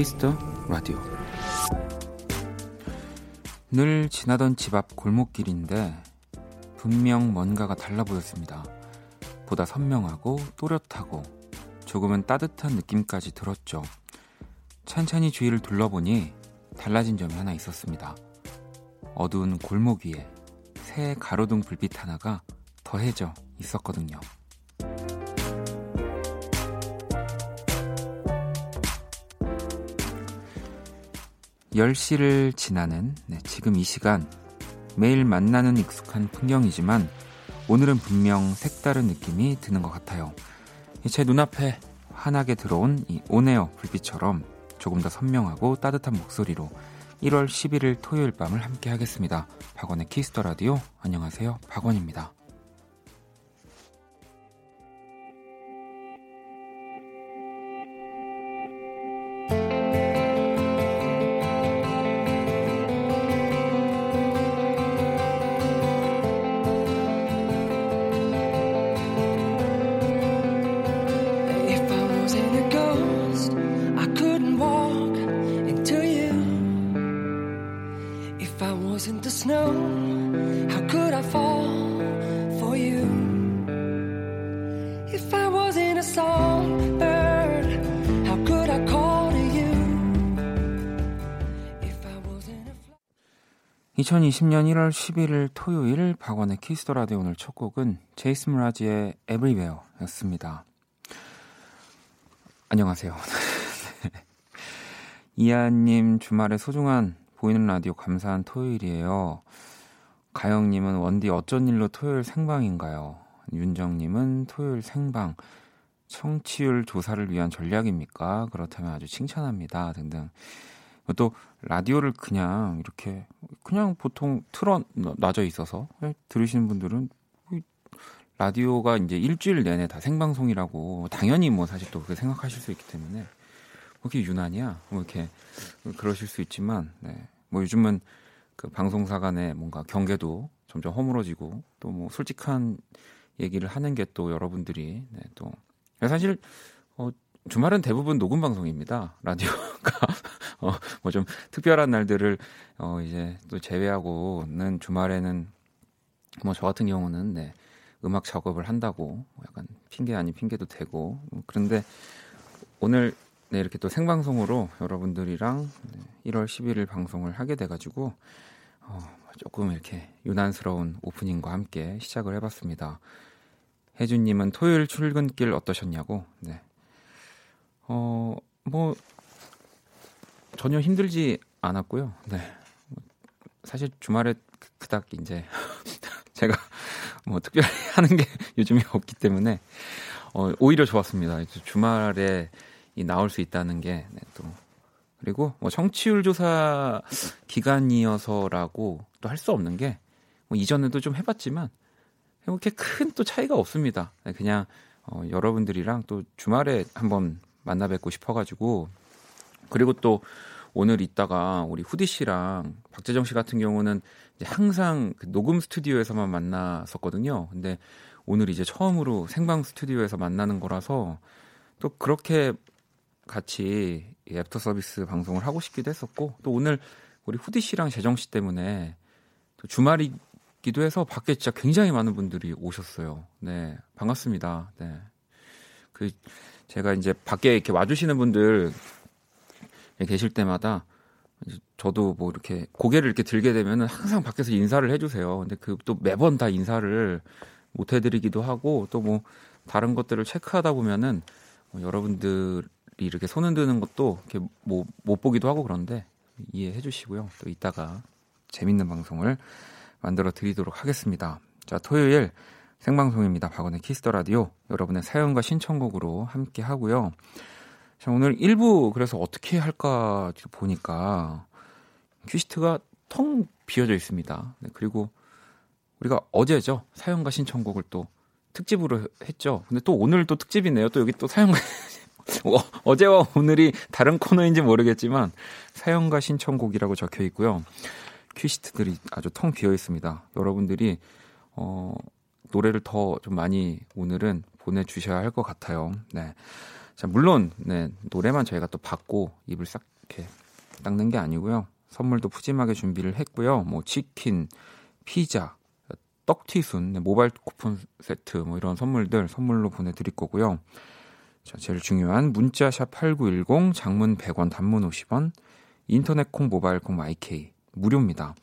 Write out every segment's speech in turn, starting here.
Kiss the Radio 늘 지나던 집 앞 골목길인데 분명 뭔가가 달라 보였습니다. 보다 선명하고 또렷하고 조금은 따뜻한 느낌까지 들었죠. 찬찬히 주위를 둘러보니 달라진 점이 하나 있었습니다. 어두운 골목 위에 새 가로등 불빛 하나가 더해져 있었거든요. 10시를 지나는 네, 지금 이 시간 매일 만나는 익숙한 풍경이지만 오늘은 분명 색다른 느낌이 드는 것 같아요. 제 눈앞에 환하게 들어온 이 on air 불빛처럼 조금 더 선명하고 따뜻한 목소리로 1월 11일 토요일 밤을 함께 하겠습니다. 박원의 Kiss the Radio 안녕하세요. 박원입니다. 2020년 1월 11일 토요일 박원의 Kiss the Radio 오늘 첫 곡은 제이슨 므라즈의 Everywhere였습니다. 안녕하세요. 이하님 주말에 소중한 보이는 라디오 감사한 토요일이에요. 가영님은 원디 어쩐 일로 토요일 생방인가요? 윤정님은 토요일 생방 청취율 조사를 위한 전략입니까? 그렇다면 아주 칭찬합니다. 등등. 또 라디오를 그냥 이렇게 그냥 보통 틀어 놔져 있어서 들으시는 분들은 라디오가 이제 일주일 내내 다 생방송이라고 당연히 뭐 사실 또 그렇게 생각하실 수 있기 때문에 뭐 그렇게 유난이야 뭐 이렇게 그러실 수 있지만 네. 뭐 요즘은 그 방송사 간의 뭔가 경계도 점점 허물어지고 또 뭐 솔직한 얘기를 하는 게 또 여러분들이 네, 또 사실 어, 주말은 대부분 녹음 방송입니다. 라디오가 어, 뭐 좀 특별한 날들을 어, 이제 또 제외하고는 주말에는 뭐 저 같은 경우는 네, 음악 작업을 한다고 뭐 약간 핑계 아닌 핑계도 되고 뭐 그런데 오늘 네, 이렇게 또 생방송으로 여러분들이랑 네, 1월 11일 방송을 하게 돼가지고 어, 조금 이렇게 유난스러운 오프닝과 함께 시작을 해봤습니다. 혜준님은 토요일 출근길 어떠셨냐고. 네. 어, 뭐, 전혀 힘들지 않았고요. 네. 사실 주말에 그닥 이제 제가 뭐 특별히 하는 게 요즘에 없기 때문에 어, 오히려 좋았습니다. 주말에 이 나올 수 있다는 게 네, 또 그리고 뭐 청취율 조사 기간이어서라고 또 할 수 없는 게 뭐 이전에도 좀 해봤지만 그렇게 큰 또 차이가 없습니다. 네, 그냥 어, 여러분들이랑 또 주말에 한번 만나 뵙고 싶어가지고 그리고 또 오늘 있다가 우리 후디 씨랑 박재정 씨 같은 경우는 이제 항상 그 녹음 스튜디오에서만 만났었거든요. 근데 오늘 이제 처음으로 생방 스튜디오에서 만나는 거라서 또 그렇게 같이 애프터 서비스 방송을 하고 싶기도 했었고 또 오늘 우리 후디 씨랑 재정 씨 때문에 또 주말이 기도 해서 밖에 진짜 굉장히 많은 분들이 오셨어요. 네, 반갑습니다. 네. 그 제가 이제 밖에 이렇게 와주시는 분들 계실 때마다 저도 뭐 이렇게 고개를 이렇게 들게 되면은 항상 밖에서 인사를 해주세요. 근데 그 또 매번 다 인사를 못 해드리기도 하고 또 뭐 다른 것들을 체크하다 보면은 뭐 여러분들이 이렇게 손 흔드는 것도 이렇게 뭐 못 보기도 하고 그런데 이해해 주시고요. 또 이따가 재밌는 방송을 만들어 드리도록 하겠습니다. 자, 토요일 생방송입니다. 박원의 Kiss the Radio. 여러분의 사연과 신청곡으로 함께 하고요. 자, 오늘 1부 그래서 어떻게 할까 보니까 큐시트가 텅 비어져 있습니다. 네, 그리고 우리가 어제죠. 사연과 신청곡을 또 특집으로 했죠. 근데 또 오늘 또 특집이네요. 또 여기 또 사연과 어, 제와 오늘이 다른 코너인지 모르겠지만 사연과 신청곡이라고 적혀 있고요. 퀴시트들이 아주 텅 비어 있습니다. 여러분들이 어, 노래를 더 좀 많이 오늘은 보내주셔야 할 것 같아요. 네. 자, 물론, 네, 노래만 저희가 또 받고 입을 싹 이렇게 닦는 게 아니고요. 선물도 푸짐하게 준비를 했고요. 뭐, 치킨, 피자, 떡튀순, 네, 모바일 쿠폰 세트, 뭐 이런 선물들 선물로 보내드릴 거고요. 자, 제일 중요한 문자샵 8910, 장문 100원, 단문 50원, 인터넷 콩, 모바일 콩, My K 무료입니다.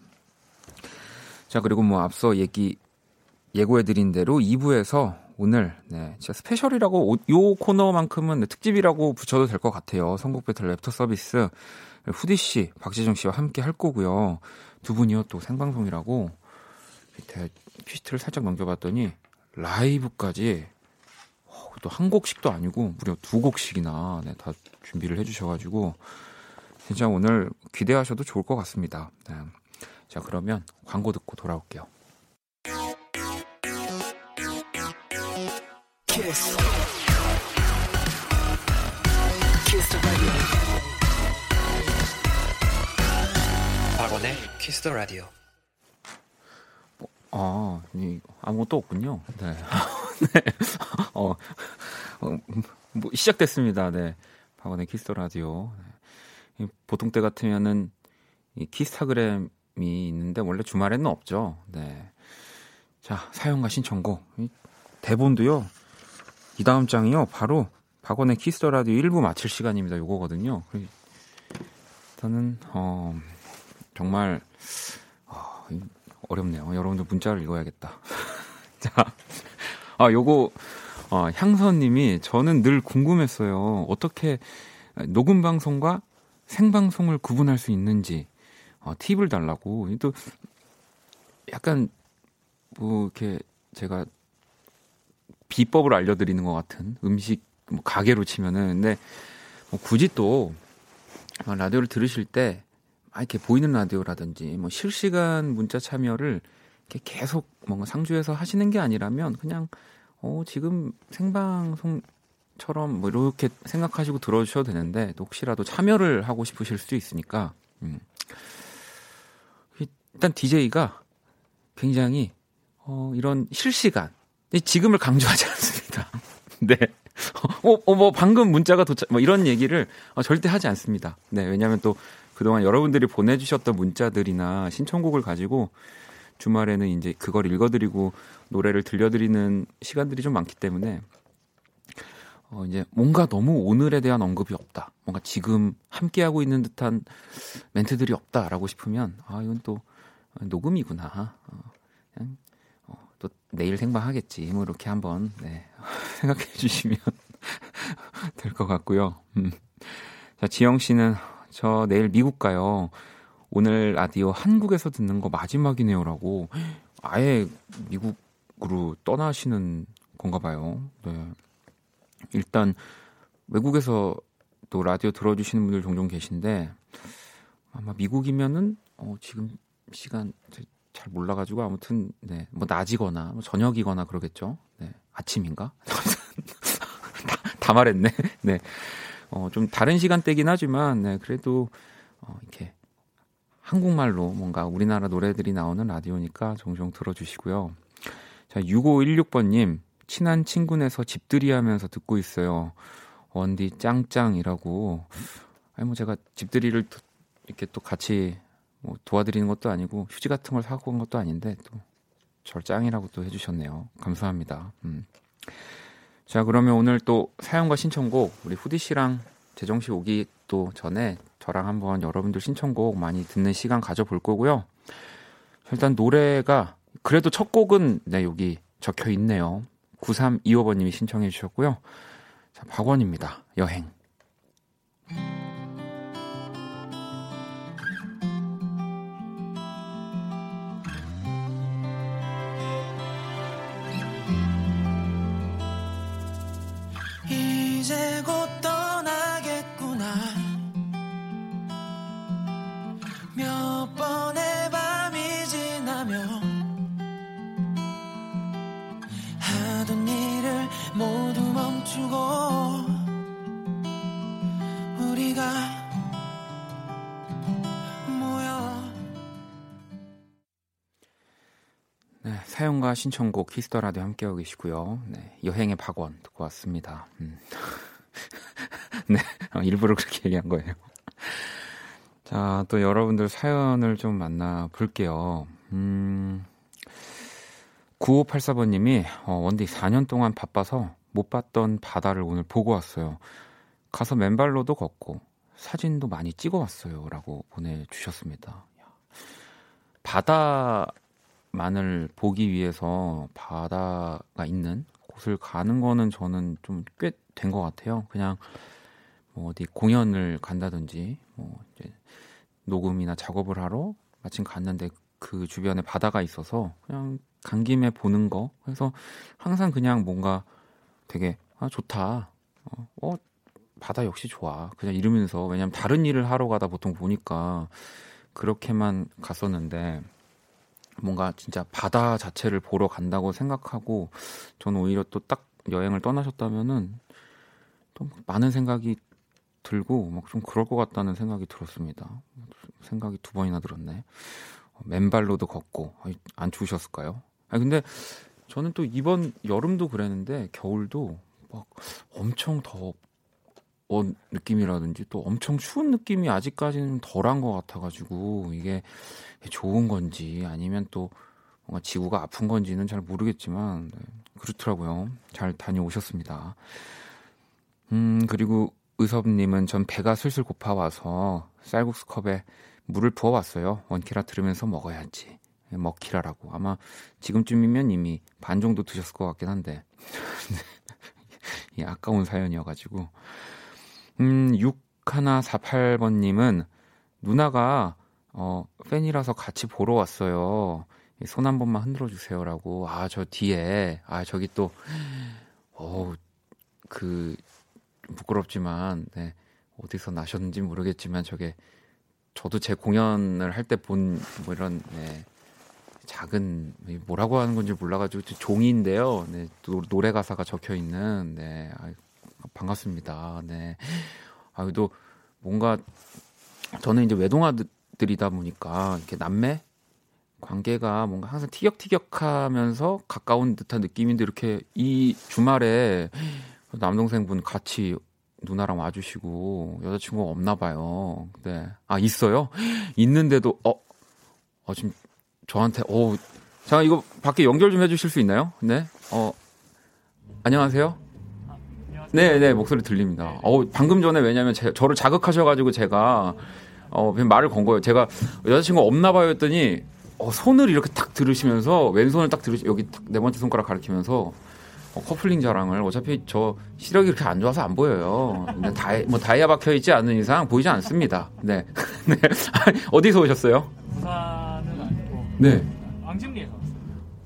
자, 그리고 뭐 앞서 얘기 예고해드린 대로 2부에서 오늘 네, 진짜 special이라고 요 코너만큼은 특집이라고 붙여도 될 것 같아요. 선곡 배틀 랩터 서비스 후디 씨, 박재정 씨와 함께 할 거고요. 두 분이요 또 생방송이라고 밑에 퀴즈를 살짝 넘겨봤더니 라이브까지 어, 또한 곡씩도 아니고 무려 두 곡씩이나 네, 다 준비를 해주셔가지고 진짜 오늘 기대하셔도 좋을 것 같습니다. 네. 자 그러면 광고 듣고 돌아올게요. 박원의 Kiss the Radio. 아, 아무것도 없군요. 네. 네. 어, 어, 뭐 시작됐습니다. 네. 박원의 Kiss the Radio. 네. 보통 때 같으면은 이 키스타그램이 있는데 원래 주말에는 없죠. 네. 자, 사연과 신청곡. 대본도요. 이 다음 장이요. 바로 박원의 Kiss the Radio 1부 마칠 시간입니다. 요거거든요. 일단은 어 정말 어, 어렵네요. 여러분들 문자를 읽어야겠다. 자, 아 요거 어, 향선님이 저는 늘 궁금했어요. 어떻게 녹음 방송과 생방송을 구분할 수 있는지 어, 팁을 달라고. 또 약간 뭐 이렇게 제가 비법을 알려드리는 것 같은 음식 뭐 가게로 치면은 근데 뭐 굳이 또 라디오를 들으실 때 이렇게 보이는 라디오라든지 뭐 실시간 문자 참여를 이렇게 계속 뭔가 상주해서 하시는 게 아니라면 그냥 어 지금 생방송처럼 뭐 이렇게 생각하시고 들어주셔도 되는데 혹시라도 참여를 하고 싶으실 수도 있으니까 음. 일단 DJ가 굉장히 어 이런 실시간 지금을 강조하지 않습니다. 네. 어, 어, 뭐, 방금 문자가 도착, 뭐, 이런 얘기를 어, 절대 하지 않습니다. 네. 왜냐하면 또 그동안 여러분들이 보내주셨던 문자들이나 신청곡을 가지고 주말에는 이제 그걸 읽어드리고 노래를 들려드리는 시간들이 좀 많기 때문에 어, 이제 뭔가 너무 오늘에 대한 언급이 없다. 뭔가 지금 함께하고 있는 듯한 멘트들이 없다라고 싶으면 아, 이건 또 녹음이구나. 어, 그냥 또 내일 생방하겠지. 뭐 이렇게 한번 네, 생각해 주시면 될 것 같고요. 음. 자, 지영 씨는 저 내일 미국 가요. 오늘 라디오 한국에서 듣는 거 마지막이네요라고 아예 미국으로 떠나시는 건가 봐요. 네. 일단 외국에서 또 라디오 들어주시는 분들 종종 계신데 아마 미국이면은 어, 지금 시간 잘 몰라가지고 아무튼 네 뭐 낮이거나 뭐 저녁이거나 그러겠죠. 네 아침인가? 다, 다 말했네. 네. 어, 좀 다른 시간대긴 하지만, 네, 그래도, 어, 이렇게, 한국말로 뭔가 우리나라 노래들이 나오는 라디오니까 종종 들어주시고요. 자, 6516번님, 친한 친구네서 집들이 하면서 듣고 있어요. 원디 짱짱이라고. 아니, 뭐 제가 집들이를 이렇게 또 같이 뭐 도와드리는 것도 아니고 휴지 같은 걸 사고 온 것도 아닌데 또 절 짱이라고 또 해주셨네요. 감사합니다. 음. 자 그러면 오늘 또 사연과 신청곡 우리 후디 씨랑 재정 씨 오기 또 전에 저랑 한번 여러분들 신청곡 많이 듣는 시간 가져볼 거고요. 일단 노래가 그래도 첫 곡은 네 여기 적혀 있네요. 9325번님이 신청해 주셨고요. 자 박원입니다. 여행. 사연과 신청곡 Kiss the Radio 함께하고 계시고요. 네, 여행의 박원 듣고 왔습니다. 음. 네, 어, 일부러 그렇게 얘기한 거예요. 자, 또 여러분들 사연을 좀 만나 볼게요. 음, 9584번님이, 어, 원디 4년 동안 바빠서 못 봤던 바다를 오늘 보고 왔어요. 가서 맨발로도 걷고 사진도 많이 찍어 왔어요. 라고 보내주셨습니다. 바다 만을 보기 위해서 바다가 있는 곳을 가는 거는 저는 좀 꽤 된 것 같아요. 그냥 뭐 어디 공연을 간다든지 뭐 이제 녹음이나 작업을 하러 마침 갔는데 그 주변에 바다가 있어서 그냥 간 김에 보는 거. 그래서 항상 그냥 뭔가 되게 아 좋다. 어, 어 바다 역시 좋아. 그냥 이러면서 왜냐면 다른 일을 하러 가다 보통 보니까 그렇게만 갔었는데 뭔가 진짜 바다 자체를 보러 간다고 생각하고 저는 오히려 또 딱 여행을 떠나셨다면은 또 많은 생각이 들고 막 좀 그럴 것 같다는 생각이 들었습니다. 생각이 두 번이나 들었네. 어, 맨발로도 걷고 안 추우셨을까요? 아 근데 저는 또 이번 여름도 그랬는데 겨울도 막 엄청 더 어, 느낌이라든지 또 엄청 추운 느낌이 아직까지는 덜한 것 같아가지고 이게 좋은 건지 아니면 또 뭔가 지구가 아픈 건지는 잘 모르겠지만 네, 그렇더라고요. 잘 다녀오셨습니다. 음 그리고 의섭님은 전 배가 슬슬 고파와서 쌀국수 컵에 물을 부어왔어요. 원키라 들으면서 먹어야지. 먹키라라고. 아마 지금쯤이면 이미 반 정도 드셨을 것 같긴 한데. 이 아까운 사연이어가지고. 음, 6148번님은 누나가 어, 팬이라서 같이 보러 왔어요. 손 한 번만 흔들어 주세요라고. 아, 저 뒤에. 아, 저기 또, 어 그, 부끄럽지만, 네. 어디서 나셨는지 모르겠지만, 저게, 저도 제 공연을 할 때 본, 뭐 이런, 네. 작은, 뭐라고 하는 건지 몰라가지고, 종이인데요. 네. 노래 가사가 적혀 있는, 네. 아, 반갑습니다. 네. 아, 그래도 뭔가 저는 이제 외동아들이다 보니까 이렇게 남매 관계가 뭔가 항상 티격티격하면서 가까운 듯한 느낌인데 이렇게 이 주말에 남동생분 같이 누나랑 와주시고 여자친구가 없나 봐요. 네. 아 있어요? 있는데도 어, 어 지금 저한테 어, 자 이거 밖에 연결 좀 해주실 수 있나요? 네. 어 안녕하세요. 네, 네, 목소리 들립니다. 어, 방금 전에 왜냐면 제, 저를 자극하셔가지고 제가 어, 그냥 말을 건 거예요. 제가 여자친구 없나 봐요 했더니 어, 손을 이렇게 딱 들으시면서 왼손을 딱 들으시 여기 네 번째 손가락 가리키면서 어, 커플링 자랑을 어차피 저 시력이 이렇게 안 좋아서 안 보여요. 근데 다이, 뭐 다이아 박혀 있지 않은 이상 보이지 않습니다. 네. 네. 어디서 오셨어요? 부산은 아니고. 네. 왕십리에서 왔어요.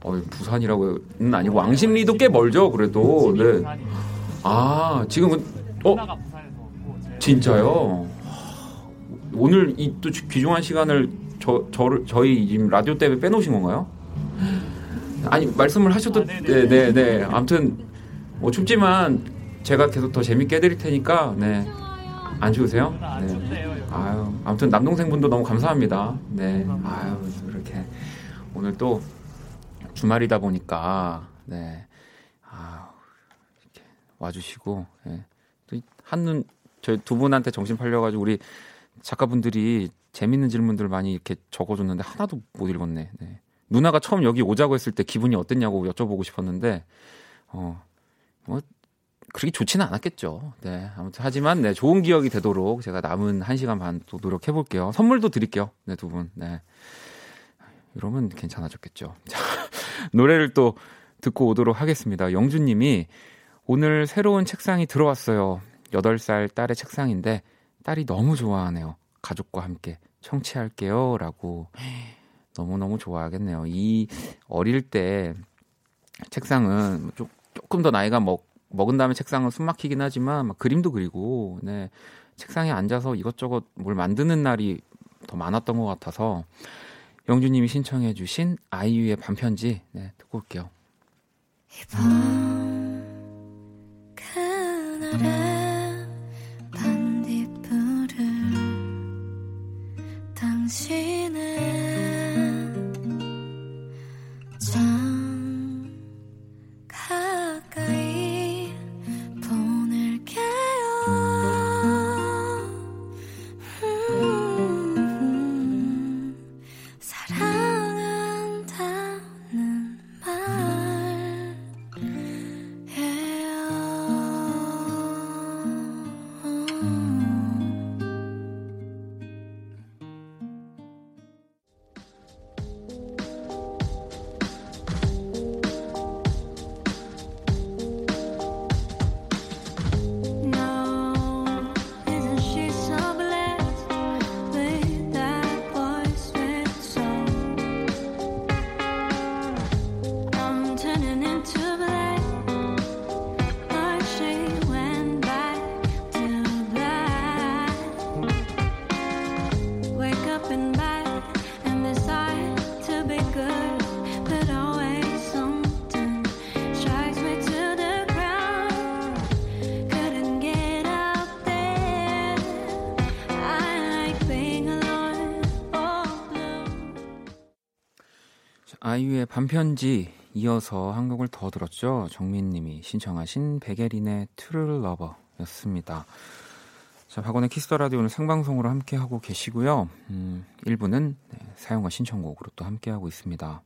어, 부산이라고는 아니고 왕십리도 꽤 멀죠. 그래도. 네. 부산이에요. 아, 지금은 어제 진짜요? 오늘 이 또 귀중한 시간을 저 저를 저희 지금 라디오 때문에 빼놓으신 건가요? 아니 말씀을 하셔도 아, 네네. 네, 네, 네. 아무튼 뭐 춥지만 제가 계속 더 재밌게 해드릴 테니까 네. 안 추우세요? 여기. 아유, 아무튼 남동생분도 너무 감사합니다. 네. 아유, 이렇게 오늘 또 주말이다 보니까 네. 와주시고 예. 또 한눈 저희 두 분한테 정신 팔려가지고 우리 작가분들이 재밌는 질문들 많이 이렇게 적어줬는데 하나도 못 읽었네. 네. 누나가 처음 여기 오자고 했을 때 기분이 어땠냐고 여쭤보고 싶었는데 어, 뭐 그렇게 좋지는 않았겠죠. 네. 아무튼 하지만 네, 좋은 기억이 되도록 제가 남은 1시간 반 또 노력해 볼게요. 선물도 드릴게요. 네, 두 분. 네. 이러면 괜찮아졌겠죠. 자, 노래를 또 듣고 오도록 하겠습니다. 영준 님이 오늘 새로운 책상이 들어왔어요. 8살 딸의 책상인데 딸이 너무 좋아하네요. 가족과 함께 청취할게요. 라고 너무너무 좋아하겠네요. 이 어릴 때 책상은 좀, 조금 더 나이가 먹, 먹은 다음에 책상은 숨 막히긴 하지만 막 그림도 그리고 네, 책상에 앉아서 이것저것 뭘 만드는 날이 더 많았던 것 같아서 영주님이 신청해 주신 아이유의 반편지 네, 듣고 올게요. 이번 그날의 반딧불을 당신 밤편지 이어서 한 곡을 더 들었죠. 정민님이 신청하신 백예린의 True Lover였습니다. 자, 박원의 Kiss the Radio 오늘 생방송으로 함께 하고 계시고요. 음, 1부는 네, 사용과 신청곡으로 또 함께 하고 있습니다.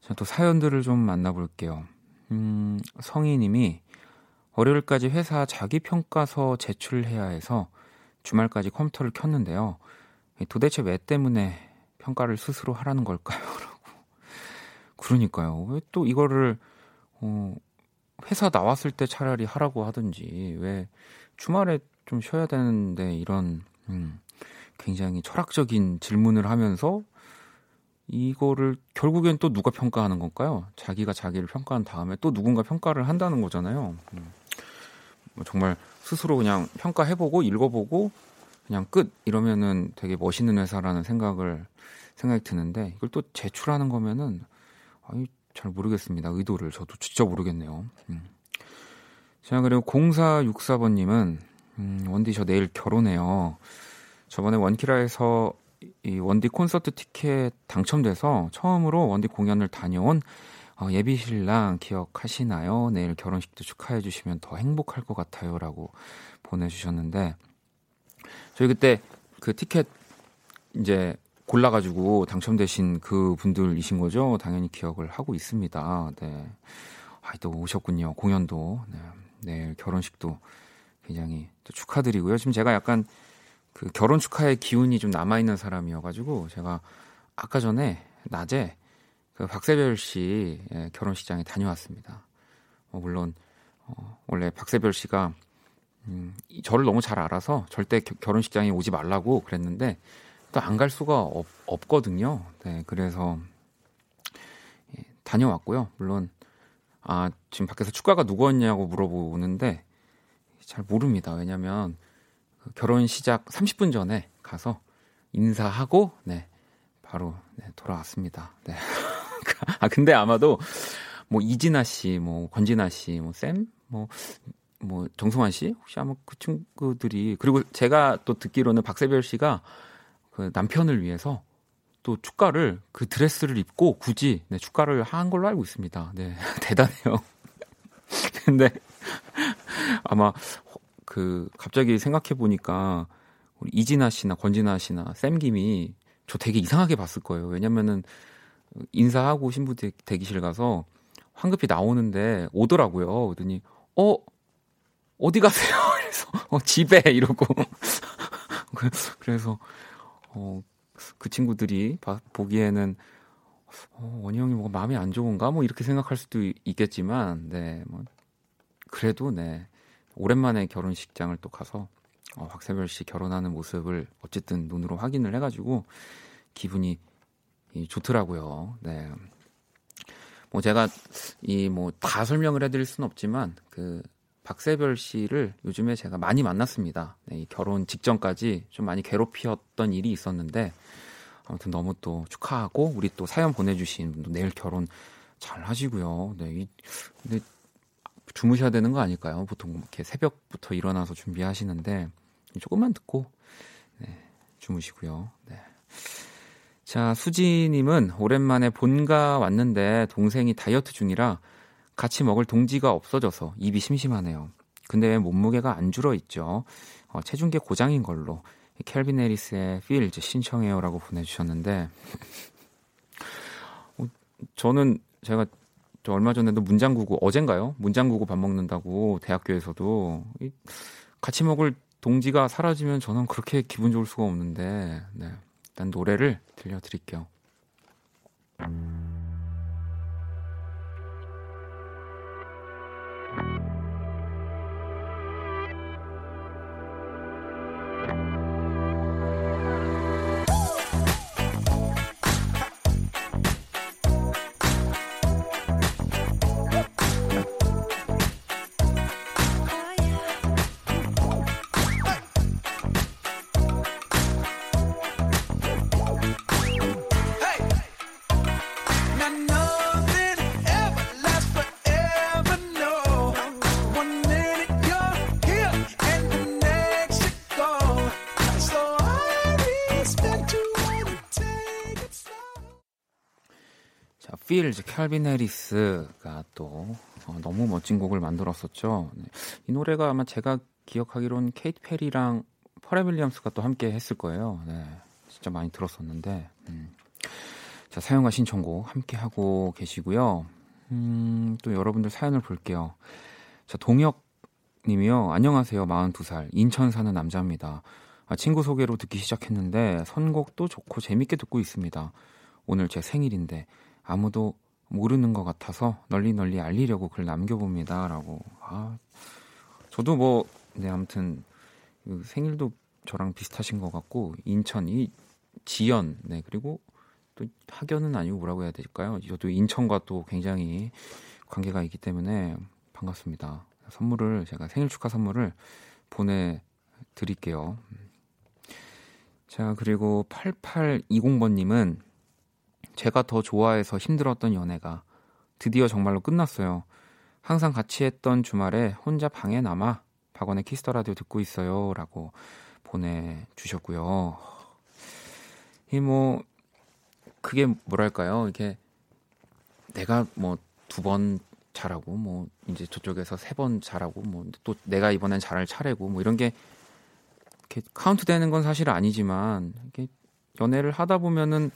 자, 또 사연들을 좀 만나볼게요. 음, 성희님이 월요일까지 회사 자기 평가서 제출해야 해서 주말까지 컴퓨터를 켰는데요. 도대체 왜 때문에 평가를 스스로 하라는 걸까요? 그러니까요. 왜 또 이거를 어, 회사 나왔을 때 차라리 하라고 하든지 왜 주말에 좀 쉬어야 되는데 이런 음, 굉장히 철학적인 질문을 하면서 이거를 결국엔 또 누가 평가하는 건가요? 자기가 자기를 평가한 다음에 또 누군가 평가를 한다는 거잖아요. 음. 뭐 정말 스스로 그냥 평가해보고 읽어보고 그냥 끝 이러면은 되게 멋있는 회사라는 생각을 생각이 드는데 이걸 또 제출하는 거면은 아니 잘 모르겠습니다. 의도를 저도 진짜 모르겠네요. 음. 자 그리고 0464번님은 음, 원디 저 내일 결혼해요. 저번에 원키라에서 이 원디 콘서트 티켓 당첨돼서 처음으로 원디 공연을 다녀온 어, 예비 신랑 기억하시나요? 내일 결혼식도 축하해 주시면 더 행복할 것 같아요라고 보내주셨는데 저희 그때 그 티켓 이제 골라가지고 당첨되신 그 분들이신 거죠? 당연히 기억을 하고 있습니다. 네. 아, 또 오셨군요. 공연도. 네. 내일 결혼식도 굉장히 또 축하드리고요. 지금 제가 약간 그 결혼 축하의 기운이 좀 남아있는 사람이어가지고 제가 아까 전에 낮에 그 박세별 씨 예, 결혼식장에 다녀왔습니다. 어, 물론 어, 원래 박세별 씨가 음, 저를 너무 잘 알아서 절대 겨, 결혼식장에 오지 말라고 그랬는데 또안갈 수가 없, 없거든요. 네, 그래서 예, 다녀왔고요. 물론 아 지금 밖에서 축가가 누구였냐고 물어보는데 잘 모릅니다. 왜냐하면 그 결혼 시작 30분 전에 가서 인사하고 네 바로 네, 돌아왔습니다. 네. 아 근데 아마도 뭐 이진아 씨, 뭐 권진아 씨, 뭐 쌤, 뭐, 뭐 정승환 씨 혹시 아마 그 친구들이 그리고 제가 또 듣기로는 박세별 씨가 그 남편을 위해서 또 축가를 그 드레스를 입고 굳이 네, 축가를 한 걸로 알고 있습니다. 네 대단해요. 근데 아마 그 갑자기 생각해 보니까 우리 이진아 씨나 권진아 씨나 쌤김이 저 되게 이상하게 봤을 거예요. 왜냐면은 인사하고 신부 대기실 가서 황급히 나오는데 오더라고요. 그러더니 어 어디 가세요? 그래서 어 집에 이러고 그래서 어 그 친구들이 봐, 보기에는 어, 원희 형이 뭐 마음이 안 좋은가 뭐 이렇게 생각할 수도 있겠지만 네뭐 그래도 네 오랜만에 결혼식장을 또 가서 어, 박세별 씨 결혼하는 모습을 어쨌든 눈으로 확인을 해가지고 기분이 이, 좋더라고요. 네. 뭐 제가 이 뭐 다 설명을 해드릴 수는 없지만 그 박세별 씨를 요즘에 제가 많이 만났습니다. 네, 이 결혼 직전까지 좀 많이 괴롭히었던 일이 있었는데 아무튼 너무 또 축하하고 우리 또 사연 보내주신 분도 내일 결혼 잘 하시고요. 네, 이, 근데 주무셔야 되는 거 아닐까요? 보통 이렇게 새벽부터 일어나서 준비하시는데 조금만 듣고 네, 주무시고요. 네. 자, 수지님은 오랜만에 본가 왔는데 동생이 다이어트 중이라 같이 먹을 동지가 없어져서 입이 심심하네요. 근데 왜 몸무게가 안 줄어 있죠? 어, 체중계 고장인 걸로 켈빈 에리스의 필즈 신청해요라고 보내주셨는데 어, 저는 제가 저 얼마 전에도 문장구구 어젠가요? 문장구구 밥 먹는다고 대학교에서도 같이 먹을 동지가 사라지면 저는 그렇게 기분 좋을 수가 없는데 네. 일단 노래를 들려드릴게요. Feels 캘빈 해리스가 또 어, 너무 멋진 곡을 만들었었죠. 네. 이 노래가 아마 제가 기억하기로는 케이티 페리랑 퍼렐 윌리엄스가 또 함께 했을 거예요. 네. 진짜 많이 들었었는데. 음. 자, 사연과 신청곡 함께 하고 계시고요. 음, 또 여러분들 사연을 볼게요. 자, 동혁 님이요. 안녕하세요. 42살. 인천 사는 남자입니다. 아, 친구 소개로 듣기 시작했는데 선곡도 좋고 재밌게 듣고 있습니다. 오늘 제 생일인데 아무도 모르는 것 같아서 널리 널리 알리려고 글 남겨봅니다. 라고. 아, 저도 뭐, 네, 아무튼, 그 생일도 저랑 비슷하신 것 같고, 인천 이 지연, 네, 그리고 또 학연은 아니고 뭐라고 해야 될까요? 저도 인천과 또 굉장히 관계가 있기 때문에 반갑습니다. 선물을, 제가 생일 축하 선물을 보내 드릴게요. 자, 그리고 8820번님은 제가 더 좋아해서 힘들었던 연애가 드디어 정말로 끝났어요. 항상 같이 했던 주말에 혼자 방에 남아 박원의 Kiss the Radio 듣고 있어요. 라고 보내 주셨고요. 이 뭐, 그게 뭐랄까요. 이게 내가 뭐 두 번 잘하고 뭐 이제 저쪽에서 세 번 잘하고 뭐 또 내가 이번엔 잘할 차례고 뭐 이런 게 이렇게 카운트 되는 건 사실 아니지만 이게 연애를 하다 보면은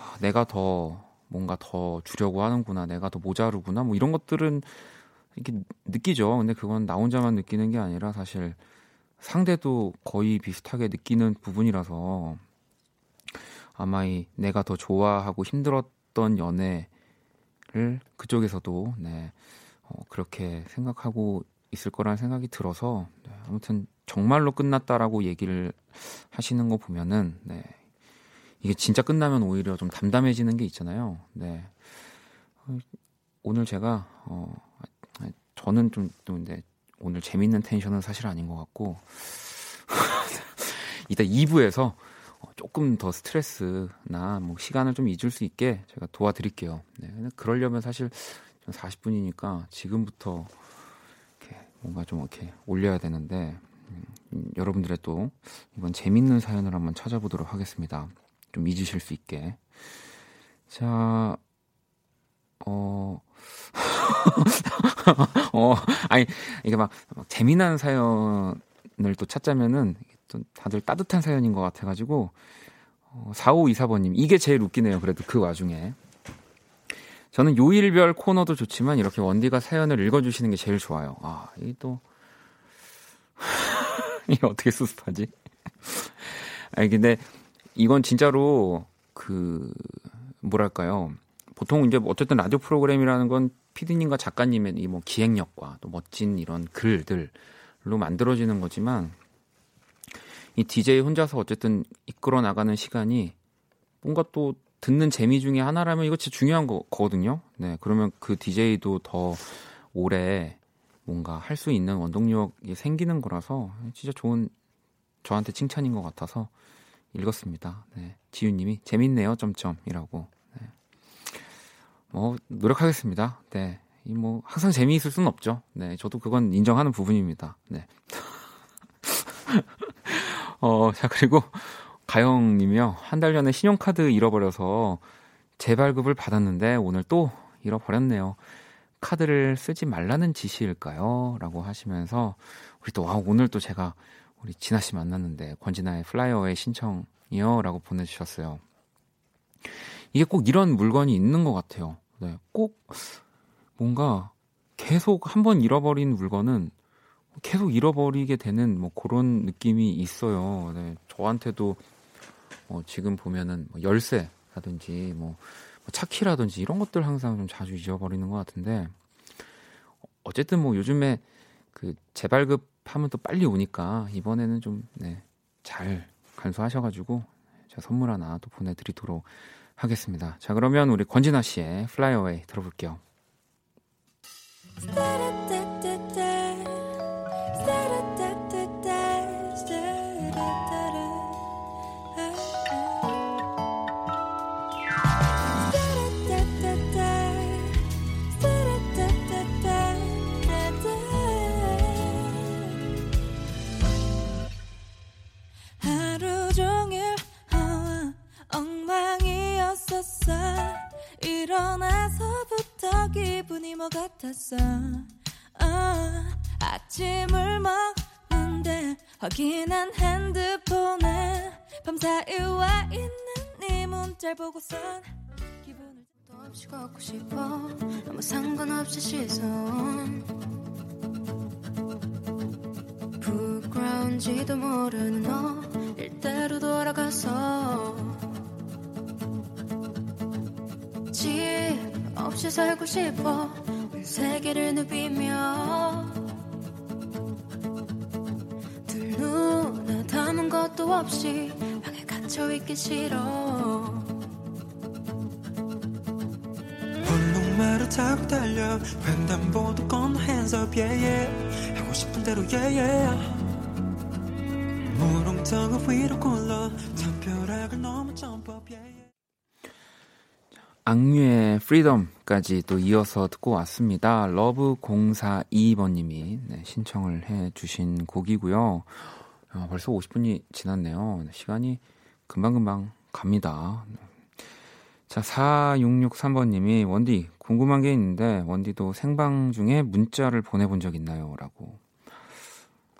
아, 내가 더 뭔가 더 주려고 하는구나, 내가 더 모자르구나, 뭐 이런 것들은 이렇게 느끼죠. 근데 그건 나 혼자만 느끼는 게 아니라 사실 상대도 거의 비슷하게 느끼는 부분이라서 아마 이 내가 더 좋아하고 힘들었던 연애를 그쪽에서도 네, 어, 그렇게 생각하고 있을 거라는 생각이 들어서 네, 아무튼 정말로 끝났다라고 얘기를 하시는 거 보면은 네, 이게 진짜 끝나면 오히려 좀 담담해지는 게 있잖아요. 네. 오늘 제가 어 저는 좀, 좀 근데 오늘 재밌는 텐션은 사실 아닌 것 같고 이따 2부에서 조금 더 스트레스나 뭐 시간을 좀 잊을 수 있게 제가 도와드릴게요. 네. 그러려면 사실 40분이니까 지금부터 이렇게 뭔가 좀 이렇게 올려야 되는데 음, 여러분들의 또 이번 재밌는 사연을 한번 찾아보도록 하겠습니다. 좀 잊으실 수 있게. 자, 어, 어, 아니, 이게 막, 막 재미난 사연을 또 찾자면은 또 다들 따뜻한 사연인 것 같아가지고, 어, 4524번님, 이게 제일 웃기네요. 그래도 그 와중에. 저는 요일별 코너도 좋지만 이렇게 원디가 사연을 읽어주시는 게 제일 좋아요. 아, 이게 또, 이게 어떻게 수습하지? 아니, 근데 이건 진짜로 그 뭐랄까요? 보통 이제 어쨌든 라디오 프로그램이라는 건 피디님과 작가님의 이 뭐 기획력과 또 멋진 이런 글들로 만들어지는 거지만 이 DJ 혼자서 어쨌든 이끌어 나가는 시간이 뭔가 또 듣는 재미 중에 하나라면 진짜 중요한 거, 거든요. 네, 그러면 그 DJ도 더 오래 뭔가 할 수 있는 원동력이 생기는 거라서 진짜 좋은 저한테 칭찬인 것 같아서 읽었습니다. 네. 지윤님이 재밌네요. 점점이라고. 네. 뭐 노력하겠습니다. 네. 이 뭐 항상 재미있을 수는 없죠. 네. 저도 그건 인정하는 부분입니다. 네. 어, 자 그리고 가영님이요. 한 달 전에 신용카드 잃어버려서 재발급을 받았는데 오늘 또 잃어버렸네요. 카드를 쓰지 말라는 지시일까요? 라고 하시면서 우리 또 와, 오늘 또 제가 우리 진아 씨 만났는데 권진아의 Fly Away 신청이요 라고 보내주셨어요. 이게 꼭 이런 물건이 있는 것 같아요. 네, 꼭 뭔가 계속 한 번 잃어버린 물건은 계속 잃어버리게 되는 뭐 그런 느낌이 있어요. 네, 저한테도 어, 지금 보면은 뭐 열쇠라든지 뭐, 뭐 차키라든지 이런 것들 항상 좀 자주 잊어버리는 것 같은데 어쨌든 뭐 요즘에 그 재발급 하면 또 빨리 오니까 이번에는 좀, 네, 잘 간수하셔가지고 제가 선물 하나 또 보내드리도록 하겠습니다. 자, 그러면 우리 권진아 씨의 Away 들어볼게요. 같았어? 아, 아침을 먹는데 확인한 핸드폰에 밤사이 와 있는 네 문자를 보고선 기분을 또 없이 걷고 싶어. 아무 상관없이 시선. 부끄러운지도 모르는 너 일대로 돌아가서. 집 없이 살고 싶어 세계를 누비며 들 눈에 담은 것도 없이 방에 갇혀 있기 싫어. 볼륨을 타고 달려 횡단보도 건너 hands up yeah yeah. 하고 싶은 대로 yeah yeah. 무릉덩어 위로 굴러 담벼락을 넘어 jump up yeah yeah. 악뮤의 Freedom까지 또 이어서 듣고 왔습니다. 러브 042번님이 네, 신청을 해주신 곡이고요. 어, 벌써 50분이 지났네요. 네, 시간이 금방금방 갑니다. 자, 4663번님이 원디 궁금한 게 있는데 원디도 생방 중에 문자를 보내본 적 있나요? 라고.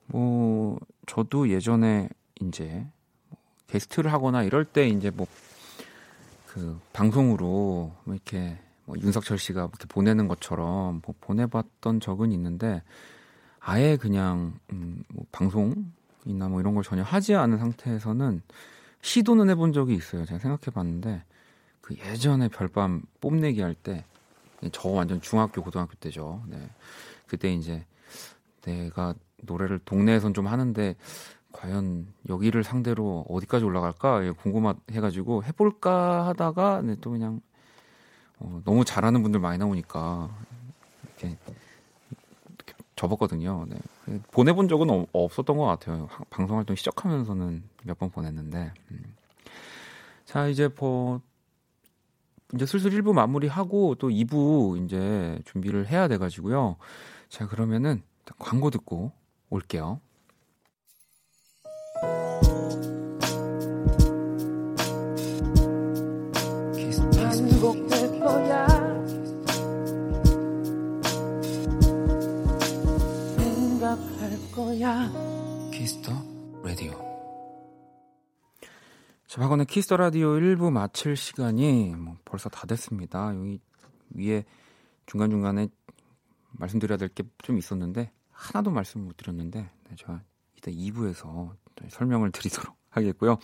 뭐 저도 예전에 이제 뭐 게스트를 하거나 이럴 때 이제 뭐 그 방송으로 뭐 이렇게 뭐 윤석철 씨가 이렇게 보내는 것처럼 뭐 보내봤던 적은 있는데 아예 그냥 음, 뭐 방송이나 뭐 이런 걸 전혀 하지 않은 상태에서는 시도는 해본 적이 있어요. 제가 생각해봤는데 그 예전에 별밤 뽐내기 할 때 저 완전 중학교 고등학교 때죠. 네. 그때 이제 내가 노래를 동네에선 좀 하는데 과연 여기를 상대로 어디까지 올라갈까 궁금해가지고 해볼까 하다가 네, 또 그냥 어, 너무 잘하는 분들 많이 나오니까 이렇게, 이렇게 접었거든요. 네. 보내본 적은 어, 없었던 것 같아요. 방송 활동 시작하면서는 몇 번 보냈는데. 음. 자 이제 뭐 이제 슬슬 1부 마무리하고 또 2부 이제 준비를 해야 돼 가지고요. 자 그러면은 광고 듣고 올게요. Kiss the Radio. 자, 박원의 Kiss the Radio 1부 마칠 시간이 뭐 벌써 다 됐습니다. 여기 위에 중간중간에 말씀드려야 될 게 좀 있었는데 하나도 말씀 못 드렸는데 네, 제가 이따 2부에서 설명을 드리도록 하겠고요.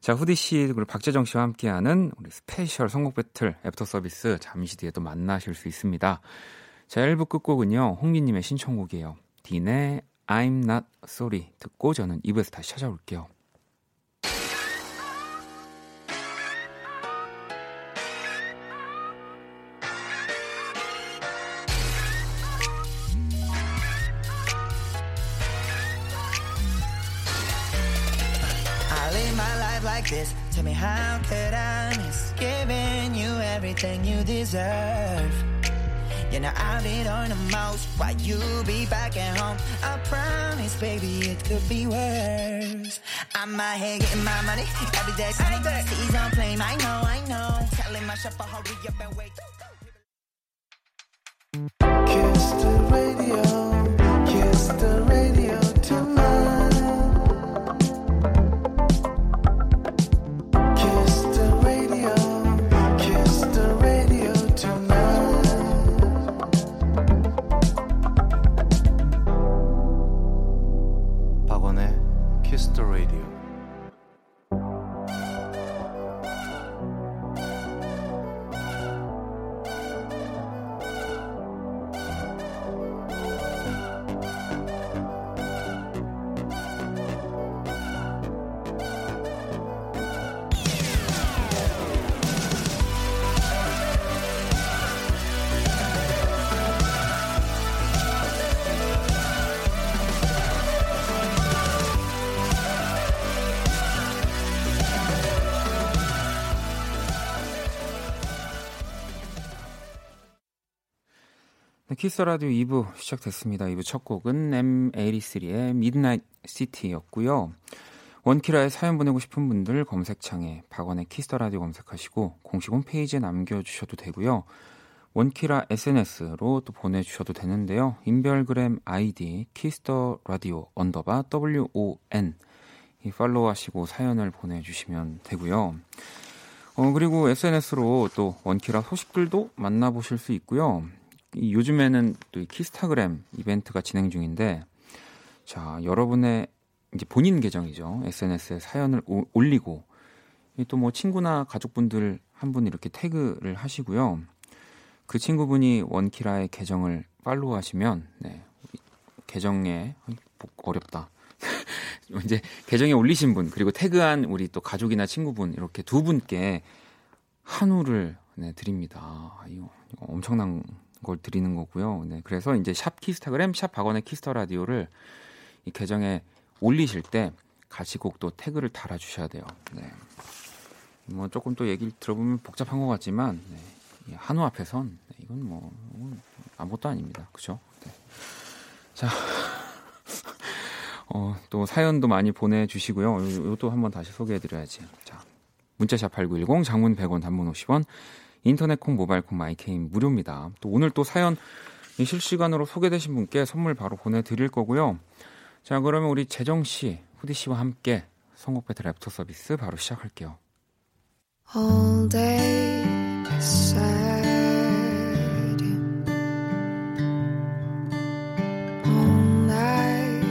자, 후디 씨 그리고 박재정 씨와 함께하는 우리 스페셜 선곡 배틀 애프터 서비스 잠시 뒤에 또 만나실 수 있습니다. 자, 1부 끝곡은요. 홍기님의 신청곡이에요. 딘의 I'm Not Sorry 듣고 저는 2부에서 다시 찾아올게요. How could I miss giving you everything you deserve? You know I've been on the most while you be back at home. I promise, baby, it could be worse. I'm out here getting my money every day. Sunny seas on plane. I know, I know. Telling my shopper hurry up and wait. Kiss the Radio 2부 시작됐습니다. 2부 첫 곡은 M83의 Midnight City였고요. 원키라에 사연 보내고 싶은 분들 검색창에 박원의 Kiss the Radio 검색하시고 공식 홈페이지에 남겨주셔도 되고요. 원키라 SNS로 또 보내주셔도 되는데요. 인별그램 아이디 Kiss the Radio 언더바 WON 이 팔로우하시고 사연을 보내주시면 되고요. 어, 그리고 SNS로 또 원키라 소식들도 만나보실 수 있고요. 이 요즘에는 또이 키스타그램 이벤트가 진행 중인데, 자, 여러분의 이제 본인 계정이죠. SNS에 사연을 오- 올리고, 또 뭐 친구나 가족분들 한 분 이렇게 태그를 하시고요. 그 친구분이 원키라의 계정을 팔로우 하시면, 네, 계정에, 복- 어렵다. 이제 계정에 올리신 분 그리고 태그한 우리 또 가족이나 친구분 이렇게 두 분께 한우를 네, 드립니다. 아, 이거, 이거 엄청난 걸 드리는 거고요. 네, 그래서 이제 샵 키스타그램 샵 박원의 Kiss the Radio를 이 계정에 올리실 때 또 태그를 달아 주셔야 돼요. 네. 뭐 조금 또 얘기를 들어보면 복잡한 것 같지만 네, 이 한우 앞에선 네, 이건 뭐 아무것도 아닙니다. 그죠? 네. 자. 어, 또 사연도 많이 보내주시고요. 요- 요것도 한번 다시 소개해드려야지. 자, 문자 샵 8910, 장문 100원, 단문 50원, 인터넷 콩, 모바일 콩, 마이케이는 무료입니다. 또 오늘 또 사연 이 실시간으로 소개되신 분께 선물 바로 보내드릴 거고요. 자, 그러면 우리 재정 씨, 후디 씨와 함께 선곡 배틀 애프터 서비스 바로 시작할게요. All day sad. All night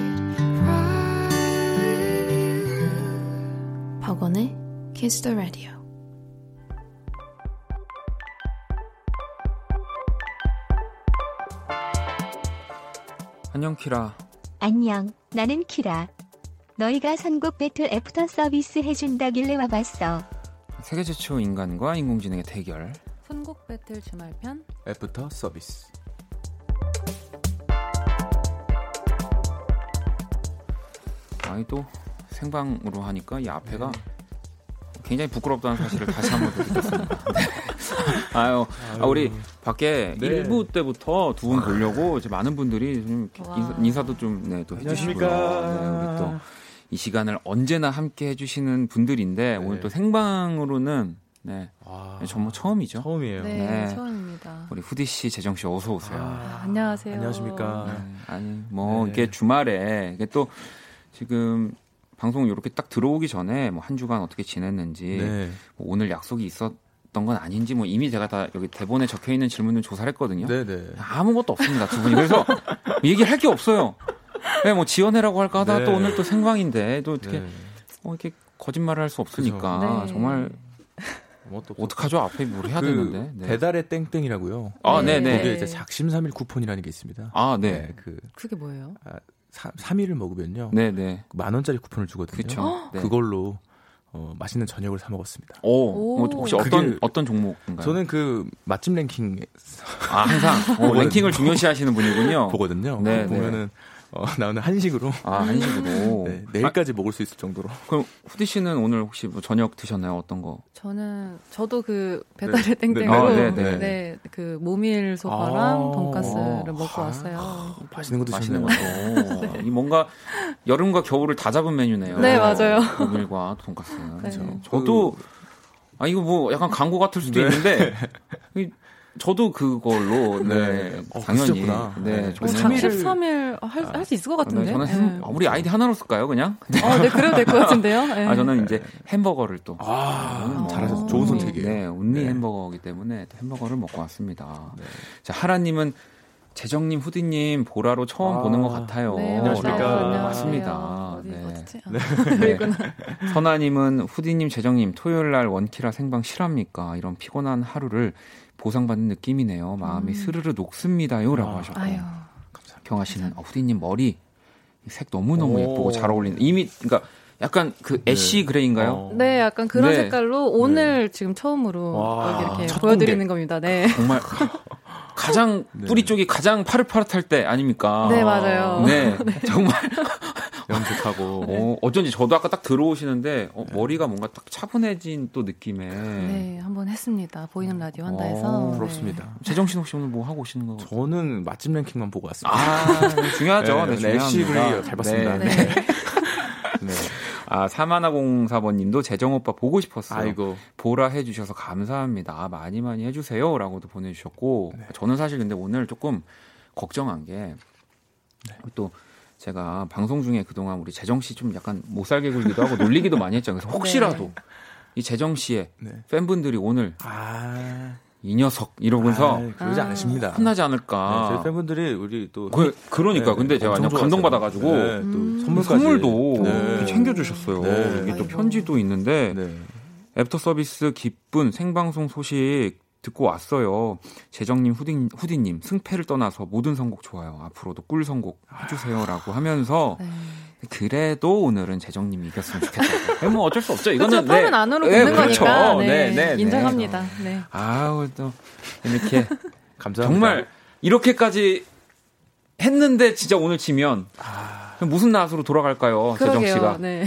you. 박원의 Kiss the Radio. 안녕, 키라. 안녕, 나는 키라. 너희가 선곡 배틀 애프터 서비스 해준다길래 와봤어. 세계 최초 인간과 인공지능의 대결. 선곡 배틀 주말편 애프터 서비스. 아니 또 생방으로 하니까 이 앞에가 굉장히 부끄럽다는 사실을 다시 한번 더 느꼈습니다. 네. 아유, 아, 우리 밖에 네. 일부 때부터 두 분 보려고 이제 많은 분들이 좀. 인사, 인사 도 좀 네, 또 해주시고요. 네, 우리 또 이 시간을 언제나 함께 해주시는 분들인데 오늘 또 생방으로는 네, 와, 정말 처음이죠. 처음이에요. 네, 네. 처음입니다. 우리 후디 씨, 재정 씨 어서 오세요. 아, 안녕하세요. 안녕하십니까. 네, 아니 뭐 네. 이게 주말에 이게 또 지금 방송 이렇게 딱 들어오기 전에 뭐 한 주간 어떻게 지냈는지 네. 뭐 오늘 약속이 있었 던 건 아닌지 뭐 이미 제가 다 여기 대본에 적혀 있는 질문을 조사를 했거든요. 네, 네. 아무것도 없습니다 두 분이 그래서 얘기할 게 없어요. 네, 뭐 지원해라고 할까 하다가 네. 또 오늘 또 생방인데 또 어떻게 네. 어, 이렇게 거짓말을 할 수 없으니까 그죠. 네. 정말 뭐 또- 어떡하죠 앞에 뭘 해야 그 되는데. 네. 배달의 땡땡이라고요. 아, 네. 네네. 거기에 이제 작심 삼일 쿠폰이라는 게 있습니다. 아, 네. 그 그게 뭐예요? 3일을 먹으면요. 네, 네. 만 원짜리 쿠폰을 주거든요. 그렇죠. 네. 그걸로 어, 맛있는 저녁을 사 먹었습니다. 오, 뭐 오. 혹시 어떤 그게- 어떤 종목인가요? 저는 그 맛집 랭킹 아, 항상 어. 랭킹을 중요시 하시는 분이군요. 보거든요. 네, 보면은 어, 나오는 한식으로 아, 한식으로. 네, 내일까지 먹을 수 있을 정도로. 그럼 후디 씨는 오늘 혹시 뭐 저녁 드셨나요? 어떤 거? 저는 저도 그 배달의 네. 땡땡으로 아, 네, 네, 네. 그 모밀 소바랑 아. 돈가스를 아. 먹고 왔어요. 맛있는 거 맛있는. 것도. 이 뭔가 여름과 겨울을 다 잡은 메뉴네요. 네, 맞아요. 고밀과 돈가스. 네. 저도 아 이거 뭐 약간 광고 같을 수도 네. 있는데 이- 저도 그걸로 네, 네. 어, 당연히. 네, 네. 저는 삼 일을- 13일 할, 할수 있을 것 같은데. 네, 저는 네. 햄- 우리 아이디 하나로 쓸까요, 그냥? 어, 네, 그래도 될 것 같은데요. 네. 아 저는 이제 햄버거를 또 아, 저는 뭐 잘하셨어요. 어. 좋은 선택이에요. 네, 온리 네. 햄버거이기 때문에 또 햄버거를 먹고 왔습니다. 네. 자, 하라 님은 재정님, 후디님 보라로 처음 아, 보는 것 같아요. 네, 안녕하십니까. 맞습니다. 어디, 네. 어디지? 아, 네. 여기구나. 선아님은 후디님, 재정님 토요일 날 원키라 생방 실합니까? 이런 피곤한 하루를 보상받는 느낌이네요. 마음이 음. 스르르 녹습니다요라고 아. 하셨고 아유. 경아 씨는 어, 후디님 머리 색 너무 너무 오. 예쁘고 잘 어울린다. 이미 그러니까 약간 그 애쉬 그레이인가요? 어. 네, 약간 그런 네. 색깔로 오늘 지금 처음으로 와, 여기 이렇게 첫 보여드리는 겁니다. 네. 정말 가장 네. 뿌리 쪽이 가장 파릇파릇할 때 아닙니까? 네, 맞아요. 네, 정말 염색하고. 어, 어쩐지 저도 아까 딱 들어오시는데 어, 머리가 뭔가 딱 차분해진 또 느낌에 네, 한번 했습니다. 보이는 라디오 한다 해서. 어, 네. 부럽습니다. 재정 씨 혹시 오늘 뭐 하고 오시는 거? 저는 맛집 랭킹만 보고 왔습니다. 아 중요하죠. 네, 네, 네, 잘 봤습니다. 네. 네. 네. 네. 아, 사마나공사번 님도 재정 오빠 보고 싶었어요. 아이고. 보라 해주셔서 감사합니다. 아, 많이 많이 해주세요 라고도 보내주셨고 네. 저는 사실 근데 오늘 조금 걱정한 게 네. 또 제가 방송 중에 그동안 우리 재정 씨 좀 약간 못 살게 굴기도 하고 놀리기도 많이 했잖아요. 그래서 혹시라도 이 재정 씨의 네. 팬분들이 오늘 아, 이 녀석 이러면서 아, 그러지 아. 않으십니다. 혼나지 네, 않을까. 저희 팬분들이 우리 또 그, 그러니까 네, 근데 제가 완전. 감동받아가지고 네, 또 음. 선물까지 선물도 네. 챙겨주셨어요. 네. 여기 또. 편지도 있는데 네. 애프터 서비스 기쁜 생방송 소식 듣고 왔어요. 재정님, 후디, 후디님, 승패를 떠나서 모든 선곡 좋아요. 앞으로도 꿀 선곡 해주세요라고 하면서 네. 그래도 오늘은 재정님이 이겼으면 좋겠다. 네, 뭐 어쩔 수 없죠. 이거는 그렇죠. 팬은 안으로 네, 붙는 그렇죠. 거니까. 네. 네, 네, 네. 인정합니다. 네. 아우 또 이렇게 감사합니다. 정말 이렇게까지 했는데 진짜 오늘 지면 그럼 무슨 낯으로 돌아갈까요, 재정 그러게요. 씨가? 네.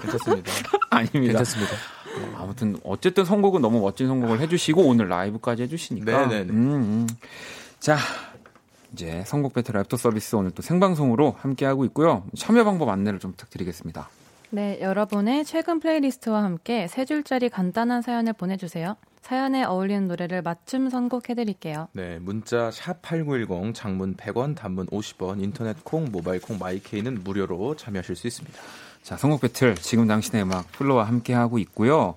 괜찮습니다. 아닙니다. 괜찮습니다. 아무튼 어쨌든 선곡은 너무 멋진 선곡을 해주시고 오늘 라이브까지 해주시니까. 네네네. 음, 음. 자 이제 선곡 배틀 애프터 서비스 오늘 또 생방송으로 함께 하고 있고요. 참여 방법 안내를 좀 부탁드리겠습니다. 네, 여러분의 최근 playlist와 함께 세 줄짜리 간단한 사연을 보내주세요. 사연에 어울리는 노래를 맞춤 선곡해드릴게요. 네, 문자 샵8910 장문 100원, 단문 50원, 인터넷 콩, 모바일 콩, 마이케이는 무료로 참여하실 수 있습니다. 자, 선곡 배틀 지금 당신의 음악 플로와 함께 하고 있고요.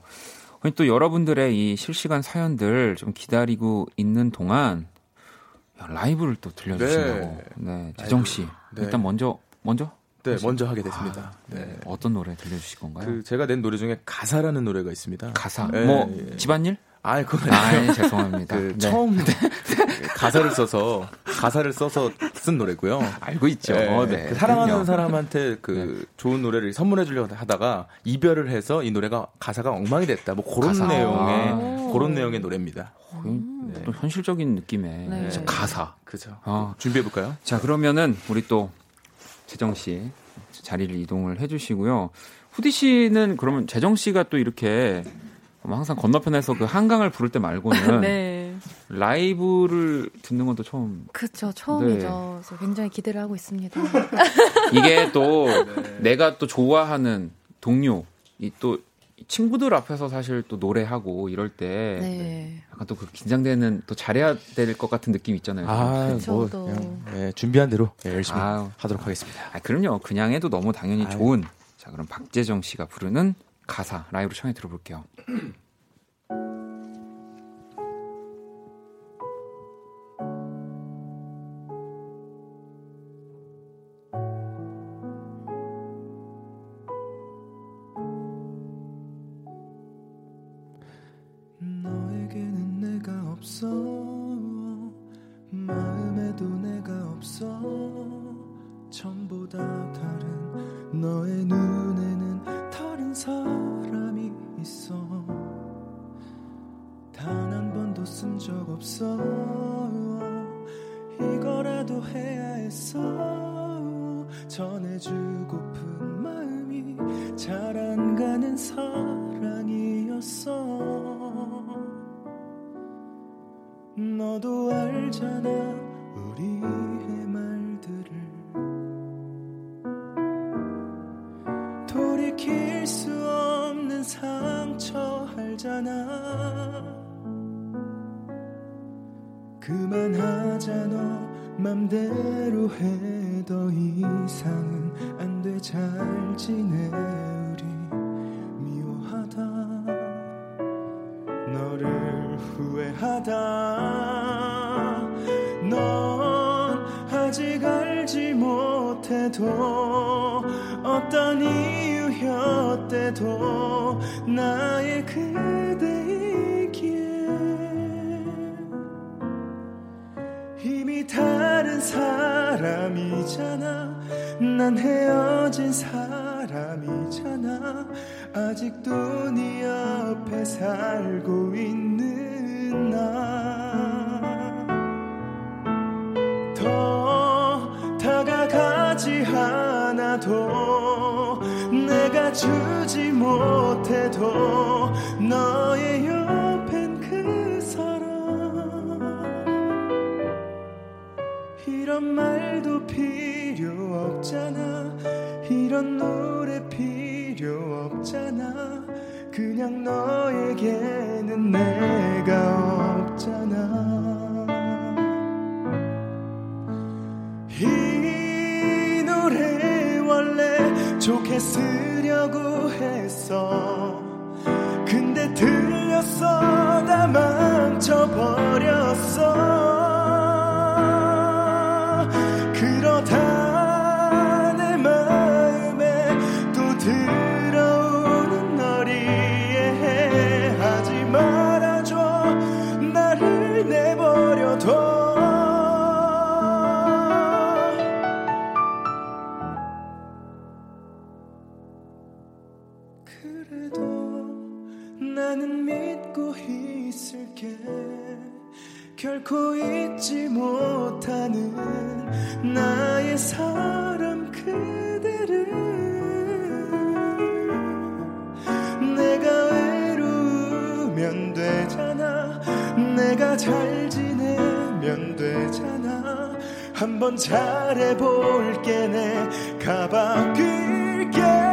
또 여러분들의 이 실시간 사연들 좀 기다리고 있는 동안 야, 라이브를 또 들려주신다고. 네, 재정 씨. 네. 일단 먼저 먼저 네, 혹시- 먼저 하게 됐습니다. 네. 네. 어떤 노래 들려주실 건가요? 그 제가 낸 노래 중에 가사라는 노래가 있습니다. 가사. 네, 뭐 예. 집안일? 아, 그건 아니에요. 아, 죄송합니다. 그 네. 처음 가사를 써서 가사를 써서 쓴 노래고요. 알고 있죠. 네, 네, 그 사랑하는 그럼요. 사람한테 그 좋은 노래를 선물해 주려고 하다가 이별을 해서 이 노래가 가사가 엉망이 됐다. 뭐 그런 가사. 내용의 아. 그런 내용의 노래입니다. 거의 또 현실적인 느낌의 네. 진짜 가사. 그죠. 어. 준비해 볼까요? 자, 그러면은 우리 또 재정 씨 자리를 이동을 해 주시고요. 후디 씨는 그러면 재정 씨가 또 이렇게 뭐 항상 건너편에서 그 한강을 부를 때 말고는 네. 라이브를 듣는 건 또 처음. 그쵸, 처음이죠. 네. 그래서 굉장히 기대를 하고 있습니다. 이게 또 내가 또 좋아하는 동료, 이 또 친구들 앞에서 사실 또 노래하고 이럴 때 네. 약간 또 그 긴장되는 또 잘해야 될 것 같은 느낌 있잖아요. 아, 그쵸, 뭐 또. 그냥, 네, 준비한 대로 네, 열심히 아유. 하도록 하겠습니다. 아, 그럼요. 그냥 해도 너무 당연히 아유. 좋은. 자, 그럼 박재정 씨가 부르는 가사 라이브로 청해 들어볼게요. 돌이킬 수 없는 상처 알잖아. 그만하자 너 맘대로 해 더 이상은 안 돼. 잘 지내 우리. 미워하다. 너를 후회하다. 넌 아직 알지 못해도 어떤 이 유였대도 나의 그대이기에 이미 다른 사람이잖아. 난 헤어진 사람이잖아. 아직도 네 옆에 살고 있는 나더 주지 못해도 너의 옆엔 그 사람. 이런 말도 필요 없잖아. 이런 노래 필요 그냥 너에게는 내가 없잖아. 이 노래 원래 좋게 쓰 려고 했어. 근데 들렸어. 다 망쳐버렸어 결코 잊지 못하는 나의 사람 그대를. 내가 외로우면 되잖아. 내가 잘 지내면 되잖아. 한번 잘해볼게. 내 가방 끌게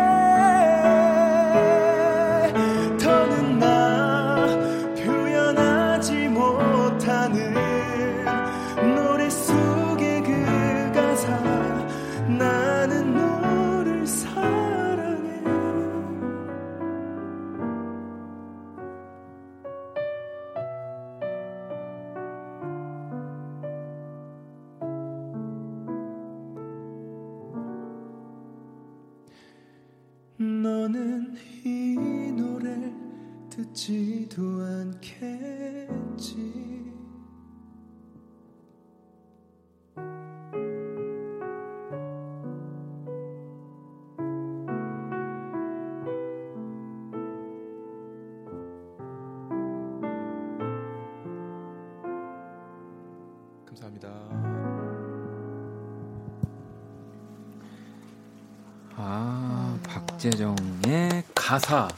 가사.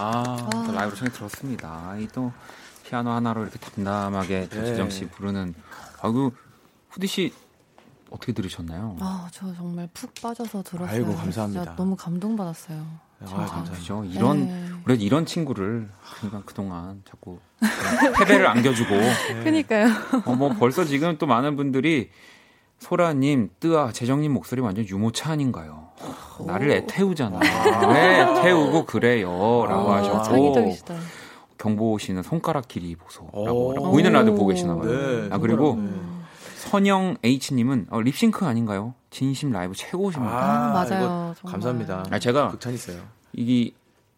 아, 또 라이브로 청해 들었습니다. 이 또 피아노 하나로 이렇게 담담하게 또 네. 재정 씨 부르는. 아이고, 후디 씨 어떻게 들으셨나요? 아, 저 정말 푹 빠져서 들었어요. 아이고, 감사합니다. 진짜 너무 감동받았어요. 아. 그죠? 이런 네. 우리 이런 친구를 그러니까 그동안 자꾸 패배를 안겨주고 그니까요. 어, 뭐 벌써 지금 또 많은 분들이 소라님, 뜨아, 재정님 목소리 완전 유모차 아닌가요? 나를 애태우잖아. 왜 애태우고 그래요?라고 아, 하셨고 창의적이시다. 경보 씨는 손가락 길이 보소라고 오. 보이는 라디오 보고 계시나 봐요. 네, 아 그리고 네. 선영 H님은 어, 립싱크 아닌가요? 진심 라이브 최고십니다. 아, 맞아요. 이거 정말. 감사합니다. 아, 제가 극찬 있어요. 이게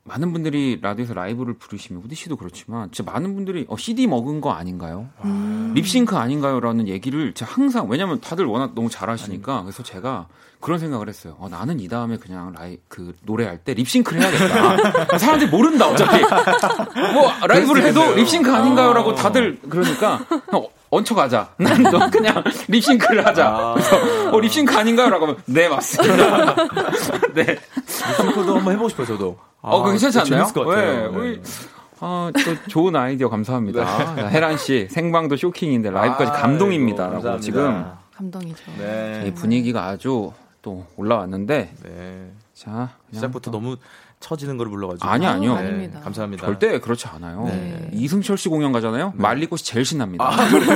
많은 분들이 라디오에서 라이브를 부르시면 후디 씨도 그렇지만 진짜 많은 분들이 어, CD 먹은 거 아닌가요? 음. 립싱크 아닌가요?라는 얘기를 제가 항상 왜냐면 다들 워낙 너무 잘하시니까 그래서 제가 그런 생각을 했어요. 어, 나는 이 다음에 그냥 라이 그 노래할 때 립싱크를 해야겠다. 사람들이 모른다 어차피 뭐 라이브를 해도 립싱크 아닌가요?라고 다들 그러니까 어, 얹혀가자. 난 너 그냥 립싱크를 하자. 그래서 어, 립싱크 아닌가요?라고 하면 네 맞습니다. 네. 싱크도 한번 해보고 싶어요, 저도. 어, 그거 괜찮지 않나요? 재밌을 것 같아요. 네, 우리, 아, 또 좋은 아이디어 감사합니다. 자, 혜란 씨, 생방도 쇼킹인데 라이브까지 아이고, 감동입니다. 라고 감사합니다. 지금 감동이죠. 네. 이 분위기가 아주 또 올라왔는데, 네. 자, 시작부터 너무 처지는 걸 불러가지고. 아니, 아니요. 네, 아닙니다. 감사합니다. 절대 그렇지 않아요. 네. 이승철 씨 공연 가잖아요. 말리꽃이 제일 신납니다.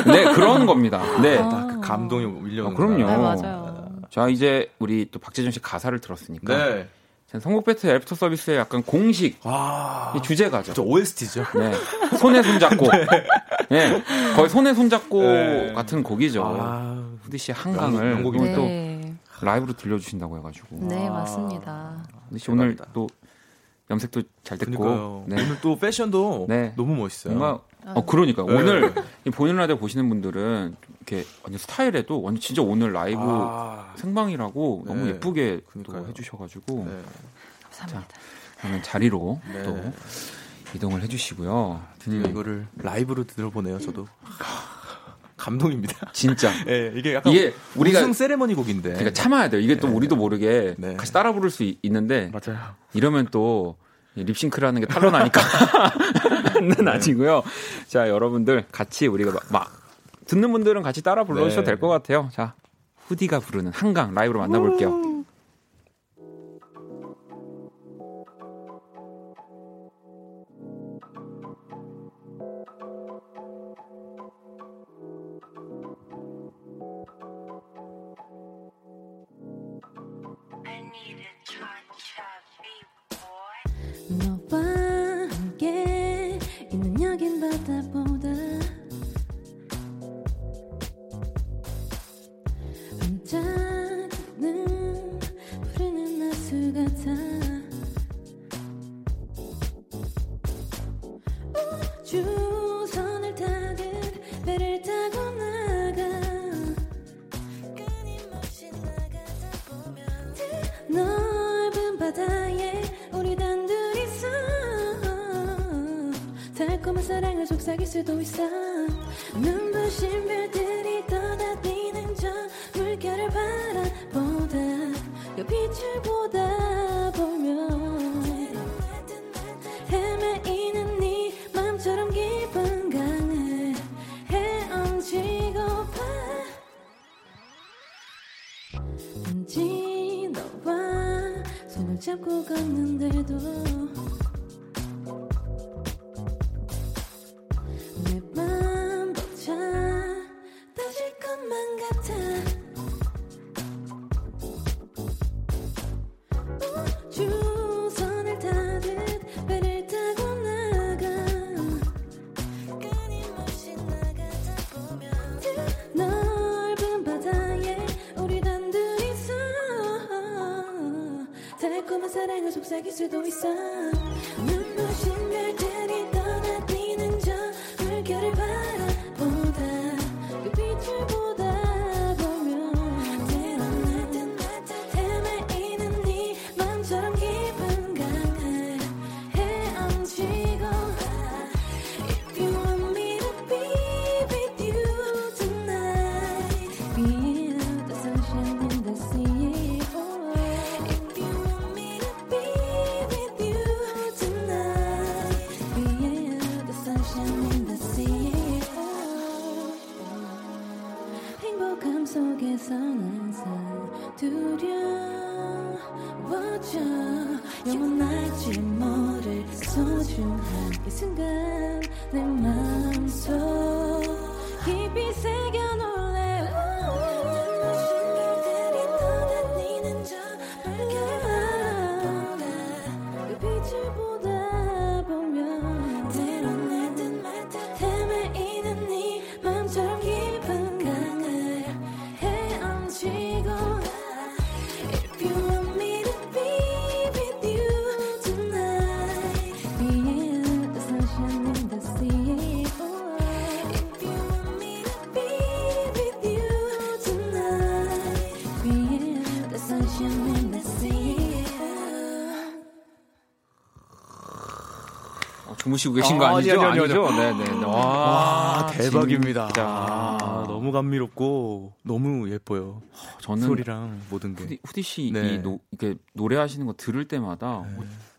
네, 그런 겁니다. 네. 딱 그 감동이 밀려오는 어, 그럼요. 네, 맞아요. 자, 이제 우리 또 박재정 씨 가사를 들었으니까. 네. 선곡 배틀 애프터 서비스의 약간 공식 와. 이 주제가죠. 저 OST죠. 네. 손에 손잡고. 네. 거의 손에 손잡고 네. 같은 곡이죠. 아, 후디 씨 한강을 명곡, 오늘. 또 네. 라이브로 들려주신다고 해가지고. 네, 맞습니다. 후디 씨 오늘. 또 염색도 잘 됐고. 네. 오늘 또 패션도 네. 너무 멋있어요. 뭔가 어 그러니까 네. 오늘 이 보이는 라디오 보시는 분들은 이렇게 완전 스타일에도 완전 진짜 오늘 라이브 아, 생방이라고 너무 네. 예쁘게 또 그러니까요. 해주셔가지고 네. 감사합니다. 그러면 자리로 네. 또 이동을 해주시고요. 드디어 음, 이거를 라이브로 들어보네요, 저도. 감동입니다. 진짜 예, 이게 약간 이게 우리가 우승 세레머니 곡인데. 그러니까 참아야 돼요. 이게 또 네. 우리도 모르게 네. 같이 따라 부를 수 있- 있는데 맞아요. 이러면 또 립싱크라는 게 탄로나니까 는 아니고요. 자, 여러분들 같이 우리가 막, 막 듣는 분들은 같이 따라 불러주셔도 네. 될것 같아요. 자, 후디가 부르는 한강 라이브로 만나볼게요. 사랑을 속삭일 수도 있어. 눈부신 별들이 떠다니는 저 물결을 바라보다 여 빛을 보다 보면 헤매이는 네 맘처럼 기분 강해 헤엄치고파. 왠지 너와 손을 잡고 걷는데도 속삭일 수도 있어 주무시고 계신 거 아, 아니죠? 아니요, 아니요, 아니죠? 네네. 와, 대박입니다. 진짜. 아, 너무 감미롭고 너무 예뻐요. 저는 소리랑 모든 게. 후디, 후디 씨 네. 이 노, 이렇게 노래하시는 거 들을 때마다 어,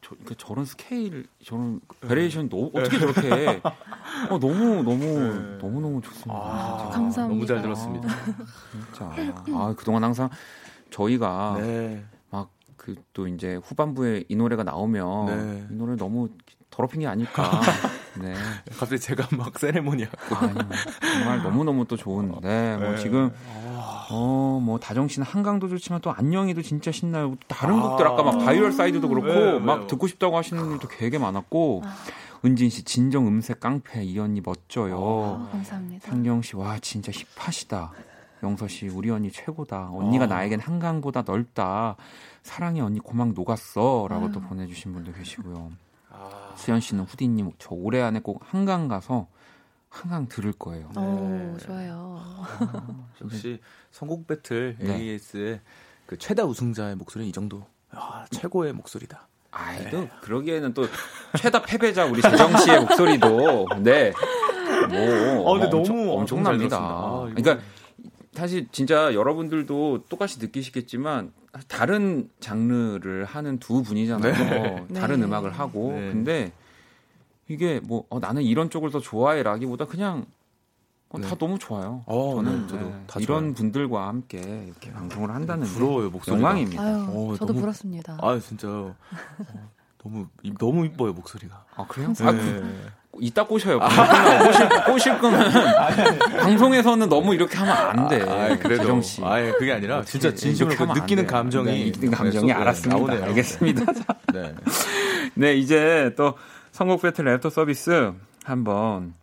저, 이렇게 저런 스케일, 저런 variation 너 어떻게 저렇게 해? 어, 너무 너무 너무 너무 좋습니다. 아. 감사합니다. 너무 잘 들었습니다. 진짜. 아 그동안 항상 저희가 네. 막 그 또 이제 후반부에 이 노래가 나오면 네. 이 노래 너무 더럽힌 게 아닐까. 네. 갑자기 제가 막 세레모니아. 아니, 정말 너무너무 또 좋은. 네. 뭐 네. 지금, 어, 뭐 다정 씨는 한강도 좋지만 또 안녕이도 진짜 신나요. 다른 아. 곡들 아까 막 바이올 사이드도 그렇고 네, 막 네. 듣고 싶다고 하시는 분들도 되게 많았고. 은진 씨 진정 음색 깡패 이 언니 멋져요. 아, 감사합니다. 상경 씨 와 진짜 힙하시다. 영서 씨 우리 언니 최고다. 언니가 아. 나에겐 한강보다 넓다. 사랑해 언니 고막 녹았어라고 아유. 또 보내주신 분도 계시고요. 아, 수현 씨는 후디님 저 올해 안에 꼭 한강 가서 한강 들을 거예요. 오, 좋아요. 역시 선곡 배틀 네. AS의 그 최다 우승자의 목소리는 이 정도. 아, 최고의 목소리다. 아이도 그러기에는 또 최다 패배자 우리 재정 씨의 목소리도 네. 뭐 아, 근데 엄청, 너무 엄청납니다. 잘 들었습니다. 아, 그러니까 사실 진짜 여러분들도 똑같이 느끼시겠지만 다른 장르를 하는 두 분이잖아요. 네. 다른 네. 음악을 하고 네. 근데 이게 뭐 어, 나는 이런 쪽을 더 좋아해라기보다 그냥 어, 다 네. 너무 좋아요. 어, 저는 네, 저도 네, 다 이런 좋아요. 분들과 함께 이렇게 방송을 한다는 게 부러워요, 목소리가. 영광입니다. 아유, 어, 저도 너무- 부럽습니다. 아, 진짜. 어, 너무 이- 너무 이뻐요, 목소리가. 아 그래요? 네. 아, 그, 이따 꼬셔요. 꼬실, 꼬실 거면 방송에서는 너무 이렇게 하면 안 돼. 아, 그래도. 재정 씨. 아, 그게 아니라 진짜 진심으로 느끼는. 감정이 네, 느끼는 감정이 네, 알았습니다. 나오네요. 알겠습니다. 자, 네. 네, 이제 또 선곡 배틀 애프터 서비스 한번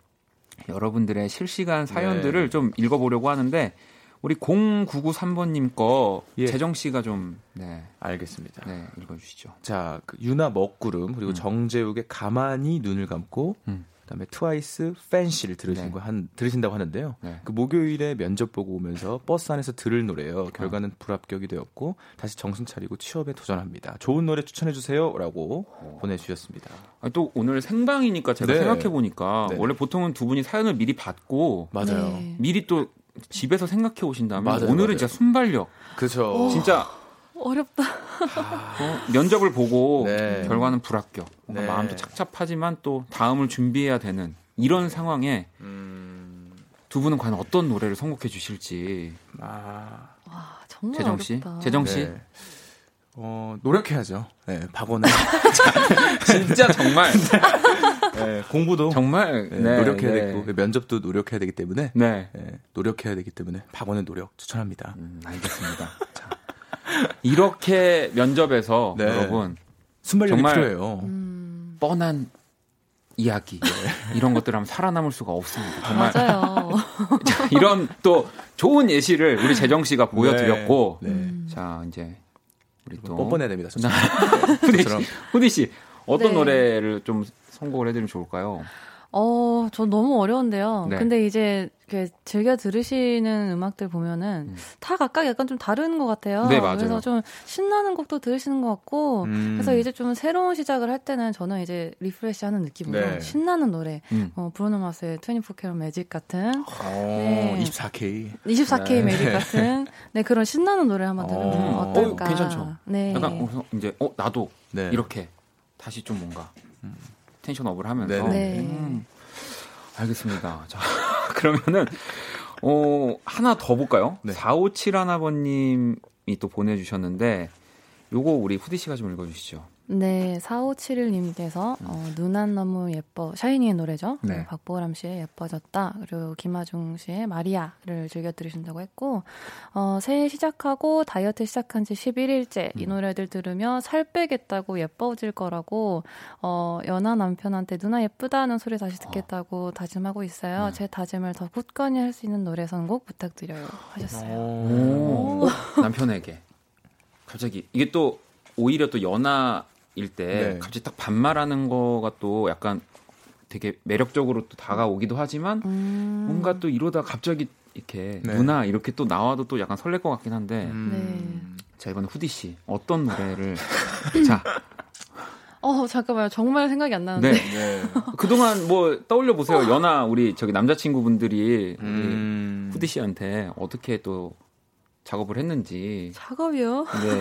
여러분들의 실시간 사연들을 네. 좀 읽어보려고 하는데 우리 0993번님 거 예. 재정 씨가 좀 네, 알겠습니다. 네 읽어주시죠. 자, 그 유나 먹구름 그리고 음. 정재욱의 가만히 눈을 감고 음. 그다음에 트와이스 Fancy를 들으신 네. 거 한, 들으신다고 하는데요. 네. 그 목요일에 면접 보고 오면서 버스 안에서 들을 노래요. 결과는 불합격이 되었고 다시 정신 차리고 취업에 도전합니다. 좋은 노래 추천해 주세요라고 보내주셨습니다. 아니, 또 오늘 생방이니까 제가 네. 생각해 보니까 네. 원래 보통은 두 분이 사연을 미리 받고 맞아요. 네. 미리 또 집에서 생각해 오신 다음에 맞아요, 오늘은 맞아요. 진짜 순발력 그렇죠. 진짜 어렵다. 어, 면접을 보고 네. 결과는 불합격 네. 마음도 착잡하지만 또 다음을 준비해야 되는 이런 상황에 음, 두 분은 과연 어떤 노래를 선곡해 주실지 아, 와, 정말 재정 씨, 어렵다. 재정 씨, 네. 어, 노력해야죠. 네, 박원은 진짜 정말 네, 공부도 정말 네, 네, 노력해야 네. 되고 면접도 노력해야 되기 때문에 네, 네, 노력해야 되기 때문에 박원의 노력 추천합니다. 음, 알겠습니다. 자, 이렇게 면접에서 네. 여러분 순발력이 정말- 필요해요. 음, 뻔한 이야기 이런 것들 하면 살아남을 수가 없습니다. 정말 맞아요. 자, 이런 또 좋은 예시를 우리 재정 씨가 보여드렸고 네. 음. 자 이제 우리 또 뻔뻔해야 됩니다. 후디 씨. 후디 씨 어떤 네. 노래를 좀 선곡을 해드리면 좋을까요? 어, 전 너무 어려운데요. 네. 근데 이제 이렇게 즐겨 들으시는 음악들 보면은 음. 다 각각 약간 좀 다른 것 같아요. 네, 맞아요. 그래서 좀 신나는 곡도 들으시는 것 같고, 음. 그래서 이제 좀 새로운 시작을 할 때는 저는 이제 refresh 하는 느낌으로 네. 신나는 노래, 음. 어, 브루노 마스의 24K 매직 같은 어, 네. 24K. 24K 네. 매직 같은 네 그런 신나는 노래 한번 들으면 어. 어, 떨까 어, 괜찮죠. 네. 약간 어, 이제 어 나도 네. 이렇게 다시 좀 뭔가 텐션 업을 하면서 네네. 네. 음, 알겠습니다. 자 그러면은 어 하나 더 볼까요? 네. 457 하나번님이 또 보내주셨는데 요거 우리 후디 씨가 좀 읽어주시죠. 네, 4571님께서 어, 눈안 너무 예뻐 샤이니의 노래죠. 네. 네, 박보람 씨의 예뻐졌다 그리고 김하중 씨의 마리아를 즐겨 들으신다고 했고 어, 새해 시작하고 다이어트 시작한 지 11일째 이 노래들 들으며 살 빼겠다고 예뻐질 거라고 어, 연하 남편한테 누나 예쁘다는 소리 다시 듣겠다고 다짐하고 있어요. 제 다짐을 더 굳건히 할 수 있는 노래 선곡 부탁드려요 하셨어요. 오, 남편에게 갑자기 이게 또 오히려 또 연하 일때 네. 갑자기 딱 반말하는 거가 또 약간 되게 매력적으로 또 다가오기도 하지만 음, 뭔가 또 이러다 갑자기 이렇게 네. 누나 이렇게 또 나와도 또 약간 설렐 것 같긴 한데 음. 자 이번에 후디 씨 어떤 노래를 자 어 잠깐만요 정말 생각이 안 나는데 네. 네. 그동안 뭐 떠올려 보세요 연하 우리 저기 남자친구분들이 우리 음. 후디 씨한테 어떻게 또 작업을 했는지 작업이요? 네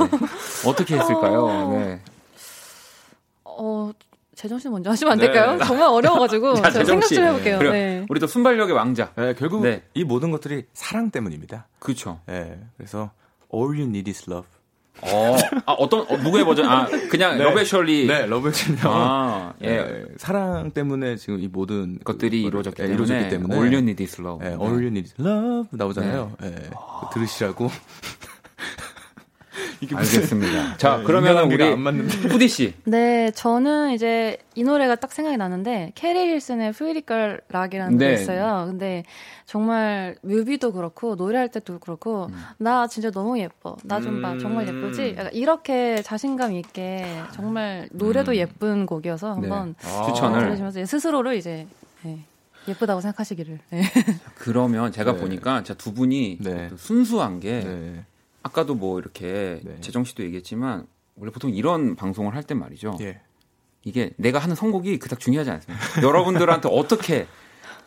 어떻게 했을까요? 네. 어, 씨 먼저 하시면 안 네. 될까요? 정말 어려워가지고 자, 제가 생각 씨. 좀 해볼게요. 네. 우리 또 순발력의 왕자. 네, 결국 네. 이 모든 것들이 사랑 때문입니다. 그렇죠. 네, 그래서 All You Need Is Love. 어, 아, 어떤 어, 누구의 버전? 아, 그냥 네. Love Actually 네, Love Actually요. 아, 예. 예, 사랑 때문에 지금 이 모든 것들이 그- 이루어졌기 예, 때문에, 이루어졌기 때문에 All You Need Is Love. 예, 네. All You Need Is Love 나오잖아요. 예, 그거 들으시라고. 알겠습니다. 자, 네, 그러면 우리 안 맞는데. 후디 씨. 네, 저는 이제 이 노래가 딱 생각이 나는데 케리 힐슨의 Pretty Girl Rock이라는 네. 노래 있어요. 근데 정말 뮤비도 그렇고 노래할 때도 그렇고 음. 나 진짜 너무 예뻐. 나 좀 봐. 음. 정말 예쁘지? 약간 이렇게 자신감 있게 정말 노래도 음. 예쁜 곡이어서 네. 한번 아. 추천을. 들으시면서 스스로를 이제 네, 예쁘다고 생각하시기를. 네. 그러면 제가 네. 보니까 자, 두 분이 네. 또 순수한 게 네. 아까도 뭐 이렇게 네. 재정 씨도 얘기했지만 원래 보통 이런 방송을 할땐 말이죠. 예. 이게 내가 하는 선곡이 그닥 중요하지 않습니다. 여러분들한테 어떻게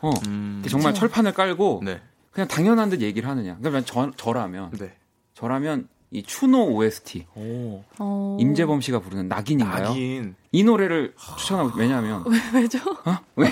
어, 음. 정말 철판을 깔고 네. 그냥 당연한 듯 얘기를 하느냐. 그러면 저, 저라면 네. 저라면 이 추노 OST 오. 어... 임재범 씨가 부르는 낙인인가요? 낙인. 이 노래를 추천하고 왜냐하면 왜죠? 어? 왜,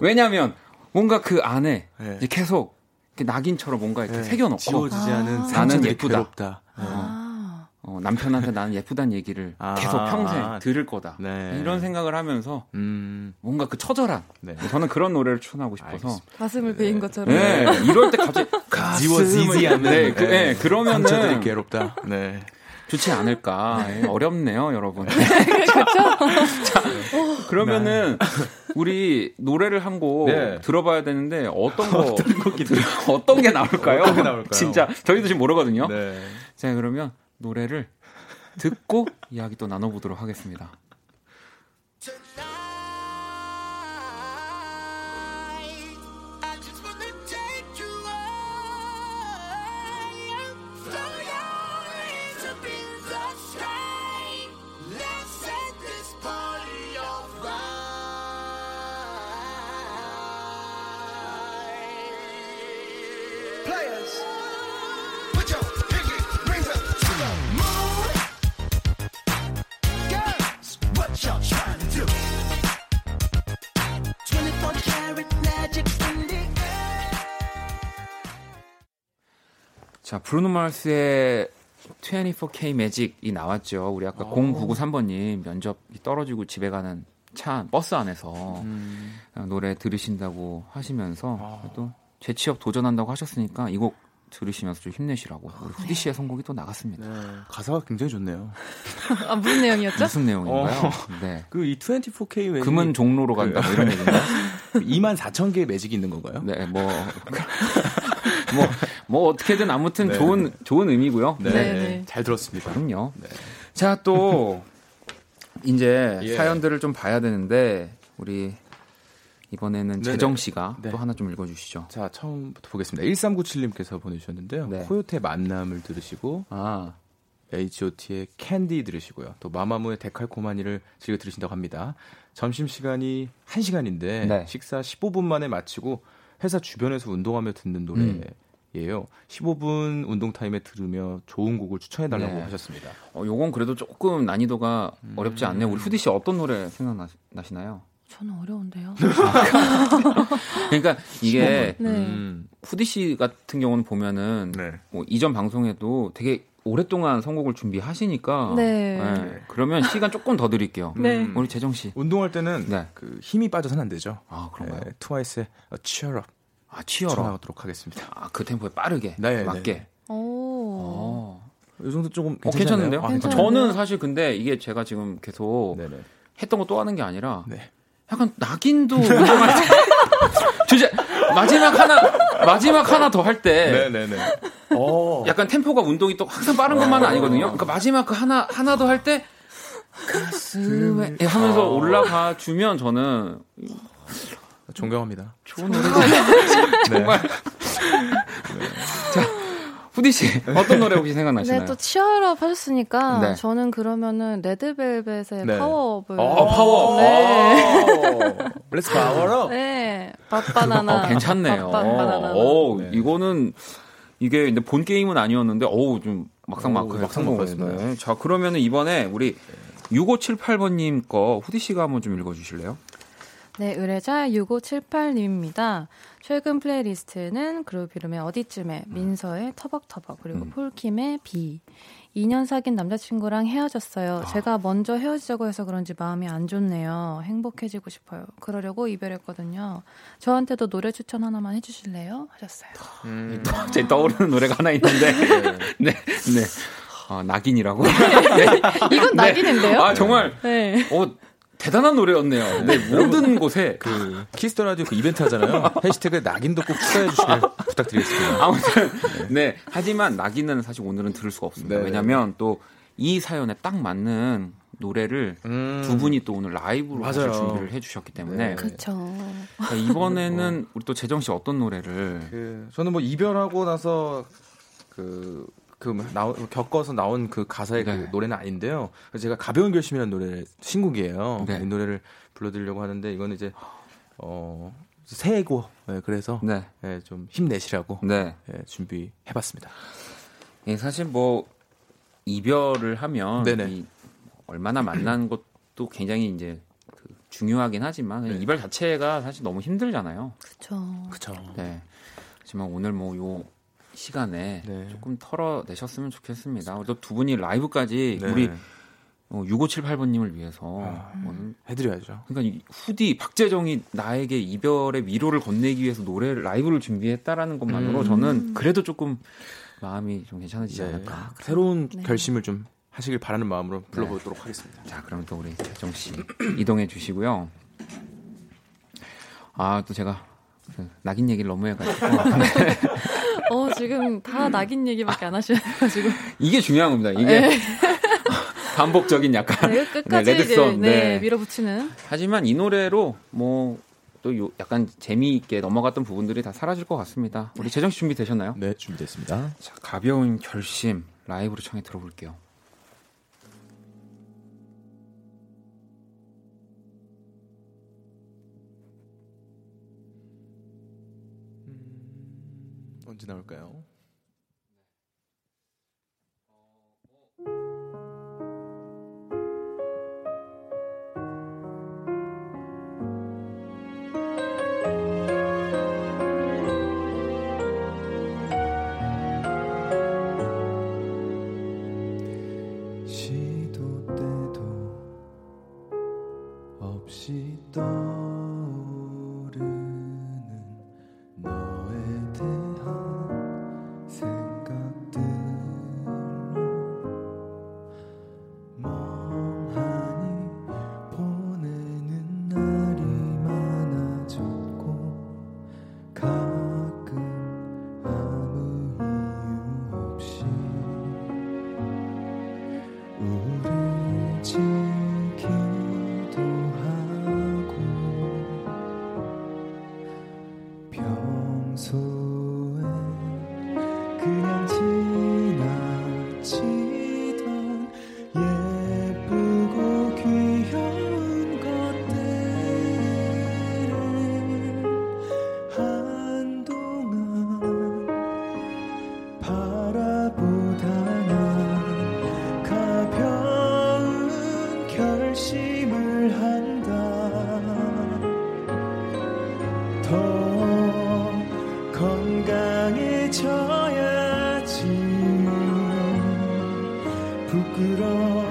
왜냐하면 뭔가 그 안에 네. 이제 계속 낙인처럼 뭔가 이렇게 네. 새겨놓고 지워지지 아. 않은 나는 상처들이 예쁘다. 괴롭다. 네. 아. 어, 남편한테 나는 예쁘다는 얘기를 아. 계속 평생 아. 들을 거다. 네. 이런 생각을 하면서 음. 뭔가 그 처절한 네. 저는 그런 노래를 추천하고 싶어서 알겠습니다. 가슴을 베인 것처럼. 네, 이럴 때 갑자기 지워지지 않는 네, 그, 네, 상처들이 그러면은 괴롭다. 네. 좋지 않을까. 예, 어렵네요, 여러분. 자, 그러면은 우리 노래를 한 곡 네. 들어봐야 되는데 어떤 거 어떤 게 나올까요? 어떤 게 나올까요? 진짜 저희도 지금 모르거든요. 네. 자, 그러면 노래를 듣고 이야기 또 나눠보도록 하겠습니다. 자, 브루노 마스의 24K 매직이 나왔죠. 우리 아까 0993번님 면접이 떨어지고 집에 가는 차 버스 안에서 음. 어, 노래 들으신다고 하시면서 아. 또 재취업 도전한다고 하셨으니까 이 곡 들으시면서 좀 힘내시라고 우리 후디 씨의 선곡이 또 나갔습니다. 네, 가사가 굉장히 좋네요. 아, 무슨 내용이었죠? 무슨 내용인가요? 어. 네. 그 이 24K 매직 금은 종로로 간다 뭐 이런 얘기인가요? 2만 4천 개의 매직이 있는 건가요? 네, 뭐, 뭐, 뭐 어떻게든 아무튼 네. 좋은 좋은 의미고요. 네, 네, 네. 잘 들었습니다. 그럼요. 네. 자, 또 이제 예. 사연들을 좀 봐야 되는데 우리 이번에는 네네. 재정 씨가 네. 또 하나 좀 읽어주시죠. 자, 처음부터 보겠습니다. 1397님께서 보내주셨는데요. 네. 코요태 만남을 들으시고 아, H.O.T의 캔디 들으시고요. 또 마마무의 데칼코마니를 즐겨 들으신다고 합니다. 점심 시간이 1 시간인데 네. 식사 15분 만에 마치고 회사 주변에서 운동하며 듣는 음. 노래 예요. 15분 운동 타임에 들으며 좋은 곡을 추천해 달라고 네. 하셨습니다. 어, 요건 그래도 조금 난이도가 음. 어렵지 않네요. 우리 후디 씨 어떤 노래 생각나시나요? 저는 어려운데요. 그러니까 이게 네. 음. 후디 씨 같은 경우는 보면은 네. 뭐 이전 방송에도 되게 오랫동안 선곡을 준비하시니까 네. 네. 그러면 시간 조금 더 드릴게요. 네. 음. 우리 재정 씨. 운동할 때는 네. 그 힘이 빠져서는 안 되죠. 아, 그런가요? 네, 트와이스의 Cheer Up 아, 치열어. 청하도록 하겠습니다. 아, 그 템포에 빠르게 네, 맞게. 네. 오. 어. 이 정도 조금 어? 괜찮은데요? 아, 괜찮은데요? 저는 사실 근데 이게 제가 지금 계속 네네. 했던 거 또 하는 게 아니라 네. 약간 낙인도 운동할 때 마지막 하나 마지막 하나 더 할때 네네네. 어. 약간 템포가 운동이 또 항상 빠른 것만은 아니거든요. 그러니까 마지막 그 하나 하나 더 할 때 가슴에 예, 하면서 올라가 주면 저는 존경합니다. 좋은 노래지. 정말. 자, 후디 씨 어떤 노래 혹시 생각나시나요? 네, 또 Cheer Up 하셨으니까 네. 저는 그러면은 레드벨벳의 네. 파워업을 어, 파워. 네. Let's Power Up. 네. 밥바나나. 어, 괜찮네요. 밥바나나. 오, 네. 이거는 이게 근데 본 게임은 아니었는데 어우 좀 막상 오, 막하게 막상 성공했네. 막하였습니다. 자, 그러면은 이번에 우리 6578번님 거 후디 씨가 한번 좀 읽어 주실래요? 네, 의뢰자 6578님입니다. 최근 playlist는 그룹 이름의 어디쯤에, 민서의 터벅터벅, 그리고 음. 폴킴의 비. 2년 사귄 남자친구랑 헤어졌어요. 제가 먼저 헤어지자고 해서 그런지 마음이 안 좋네요. 행복해지고 싶어요. 그러려고 이별했거든요. 저한테도 노래 추천 하나만 해주실래요? 하셨어요. 음. 제 떠오르는 노래가 하나 있는데, 네, 네. 아, 낙인이라고? 네. 이건 낙인인데요? 아, 정말, 네. 어, 대단한 노래였네요. 네, 모든 곳에. 그 Kiss the Radio 그 이벤트 하잖아요. 해시태그 낙인도 꼭 추가해 주시길 부탁드리겠습니다. 아무튼 네. 하지만 낙인은 사실 오늘은 들을 수가 없습니다. 네. 왜냐하면 또 이 사연에 딱 맞는 노래를 음. 두 분이 또 오늘 라이브로 사실 맞아요. 준비를 해주셨기 때문에 네. 자, 이번에는 우리 또 재정 씨 어떤 노래를 그 저는 뭐 이별하고 나서 그. 그 나오, 겪어서 나온 그 가사의 네. 그 노래는 아닌데요. 제가 가벼운 결심이라는 노래 신곡이에요. 네. 이 노래를 불러드리려고 하는데 이거는 이제 어 새해고 네, 그래서 네, 예, 좀 힘내시라고 네. 예, 준비해봤습니다. 예, 사실 뭐 이별을 하면 얼마나 만난 것도 굉장히 이제 그 중요하긴 하지만 네. 이별 자체가 사실 너무 힘들잖아요. 그쵸. 그쵸. 네. 하지만 오늘 뭐 요 시간에 네. 조금 털어내셨으면 좋겠습니다. 또 두 분이 라이브까지 네. 우리 어, 6578번님을 위해서 아. 오늘 해드려야죠. 그러니까 이 후디 박재정이 나에게 이별의 위로를 건네기 위해서 노래 라이브를 준비했다라는 것만으로 음. 저는 그래도 조금 마음이 좀 괜찮아지지 네. 않을까. 새로운 네. 결심을 좀 하시길 바라는 마음으로 불러보도록 하겠습니다. 자, 그럼 또 우리 재정 씨 이동해 주시고요. 아, 또 제가 그 낙인 얘기를 너무 해가지고 어, 지금 다 낙인 얘기밖에 안 하셔가지고. 이게 중요한 겁니다. 이게 반복적인 약간 네, 끝까지 네, 레드썬. 네, 네. 밀어붙이는. 하지만 이 노래로 뭐 또 요 약간 재미있게 넘어갔던 부분들이 다 사라질 것 같습니다. 우리 재정 씨 준비 되셨나요? 네, 준비됐습니다. 자, 가벼운 결심 라이브로 청해 들어볼게요. 언제 나올까요? 건강해져야지. 부끄럽지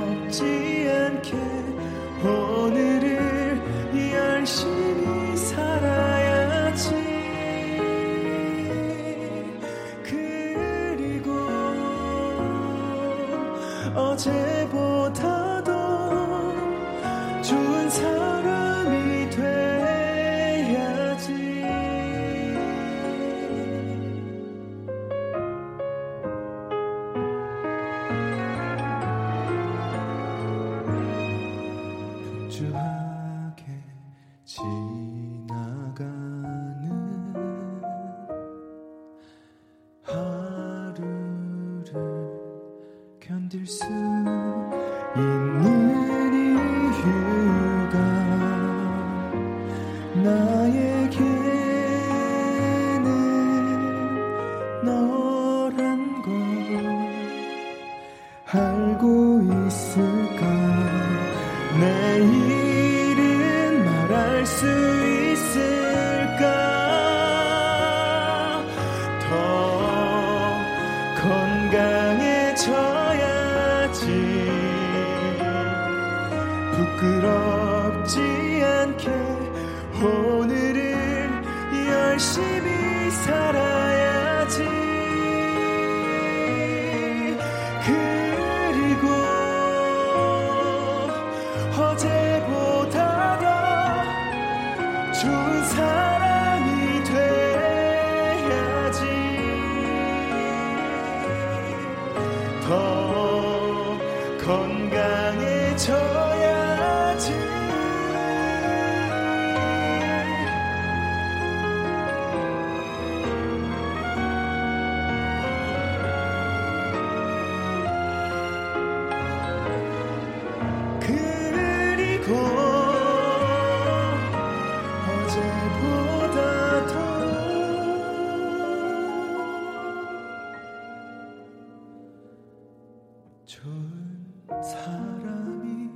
좋은 사람이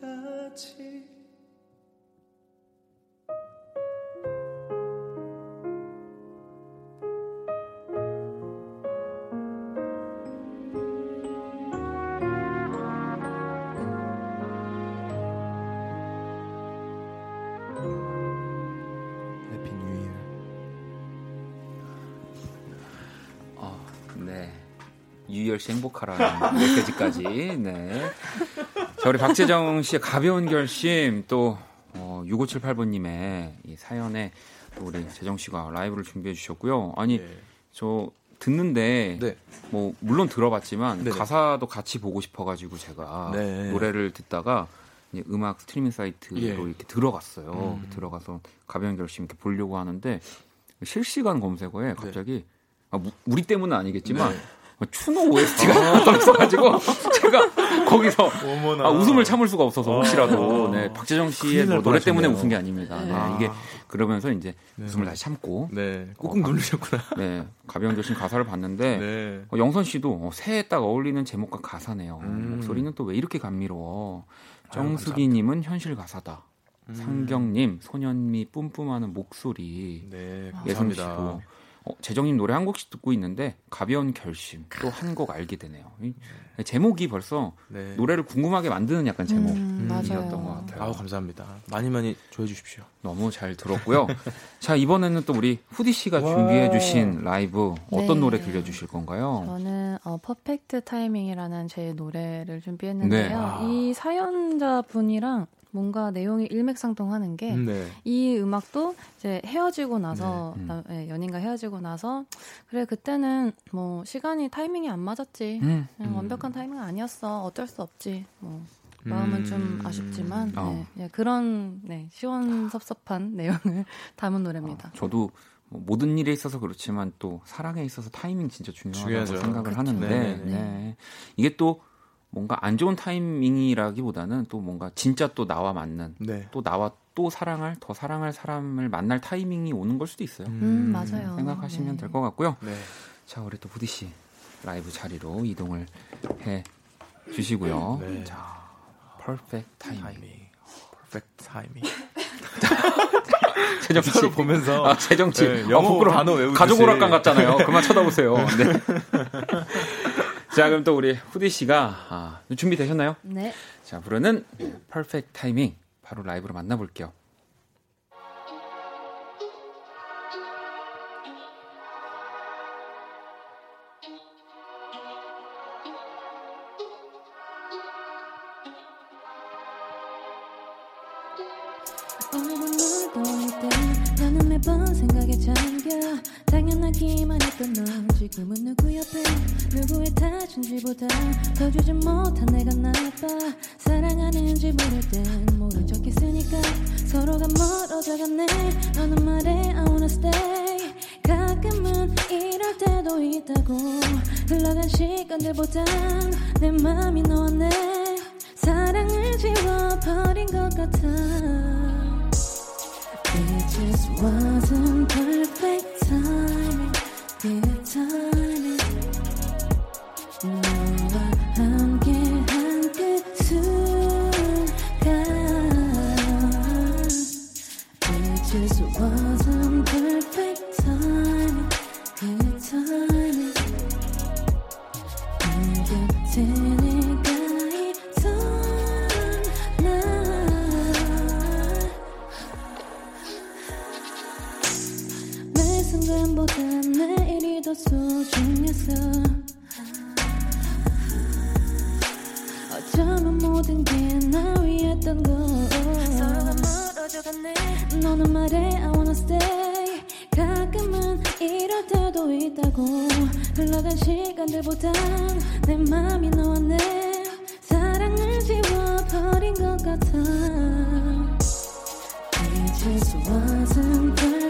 돼야지 유열 씨 행복하라는 메시지까지. 네. 자, 우리 박재정 씨의 가벼운 결심 또 어, 6578번님의 이 사연에 또 우리 재정 씨가 라이브를 준비해 주셨고요. 아니 네. 저 듣는데 네. 뭐 물론 들어봤지만 네네. 가사도 같이 보고 싶어가지고 제가 네. 노래를 듣다가 음악 스트리밍 사이트로 예. 이렇게 들어갔어요. 음. 들어가서 가벼운 결심 이렇게 보려고 하는데 실시간 검색어에 갑자기 아, 무- 우리 때문은 아니겠지만 네. 추노 OST가 떠있어가지고 제가 거기서. 아, 웃음을 참을 수가 없어서 혹시라도 아. 네, 박재정 씨의 뭐 노래 때문에. 웃은 게 아닙니다. 네, 아. 이게 그러면서 이제 네. 웃음을 다시 참고 네. 어, 꾹꾹 누르셨구나. 네, 가벼운 결심 가사를 봤는데 네. 어, 영선 씨도 어, 새해 딱 어울리는 제목과 가사네요. 음. 목소리는 또 왜 이렇게 감미로워? 정수기님은 현실 가사다. 음. 상경님 소년미 뿜뿜하는 목소리. 네, 예성 감사합니다. 씨도 어, 재정님 노래 한 곡씩 듣고 있는데 가벼운 결심 또 한 곡 알게 되네요. 이 제목이 벌써 네. 노래를 궁금하게 만드는 약간 제목이었던 음. 것 같아요. 아우 감사합니다. 많이 많이 좋아해 주십시오. 너무 잘 들었고요. 자 이번에는 또 우리 후디 씨가 와. 준비해 주신 라이브 어떤 네. 노래 들려주실 건가요? 저는 어, 퍼펙트 타이밍이라는 제 노래를 준비했는데요. 네. 아. 이 사연자 분이랑 뭔가 내용이 일맥상통하는 게 네. 이 음악도 이제 헤어지고 나서 네, 음. 남- 예, 연인과 헤어지고 나서 그래 그때는 뭐 시간이 타이밍이 안 맞았지 음, 그냥 음. 완벽한 타이밍 아니었어 어쩔 수 없지 뭐 마음은 좀 음. 아쉽지만 어. 네, 예, 그런 네, 시원섭섭한 내용을 담은 노래입니다. 저도 뭐 모든 일에 있어서 그렇지만 또 사랑에 있어서 타이밍 진짜 중요하다고 중요하죠. 생각을 그쵸. 하는데 네네네. 네. 이게 또 뭔가 안 좋은 타이밍이라기보다는 또 뭔가 진짜 또 나와 맞는 네. 또 나와 또 사랑할 더 사랑할 사람을 만날 타이밍이 오는 걸 수도 있어요. 음, 맞아요. 생각하시면 네. 될것 같고요. 네. 자 우리 또 후디 씨 라이브 자리로 이동을 해 주시고요. 네. 자 Perfect timing. Timing. Perfect timing. 세정 씨 서로 보면서 아, 세정 씨. 네, 아, 영어 부끄러워. 단어 외우듯이. 가족 오락관 같잖아요. 그만 쳐다보세요. 네. 자, 그럼 또 우리 후디 씨가 아, 준비되셨나요? 네. 자, 부르는 퍼펙트 타이밍 바로 라이브로 만나볼게요. 지금은 누구 옆에 누구의 탓인지보다 더 주지 못한 내가 나빠. 사랑하는지 모를 땐 모른 척 했으니까 서로가 멀어져갔네. 너는 말해 I wanna stay. 가끔은 이럴 때도 있다고 흘러간 시간들보단 내 맘이 너와 내 사랑을 지워버린 것 같아. It just wasn't perfect timing. Good timing 너와 소중했어. 어쩌면 모든 게 나 위했던 거. 서로가 멀어져갔네. 너는 말해 I wanna stay. 가끔은 이럴 때도 있다고. 흘러간 시간들보단 내 맘이 너와 내 사랑을 지워버린 것 같아. It just wasn't perfect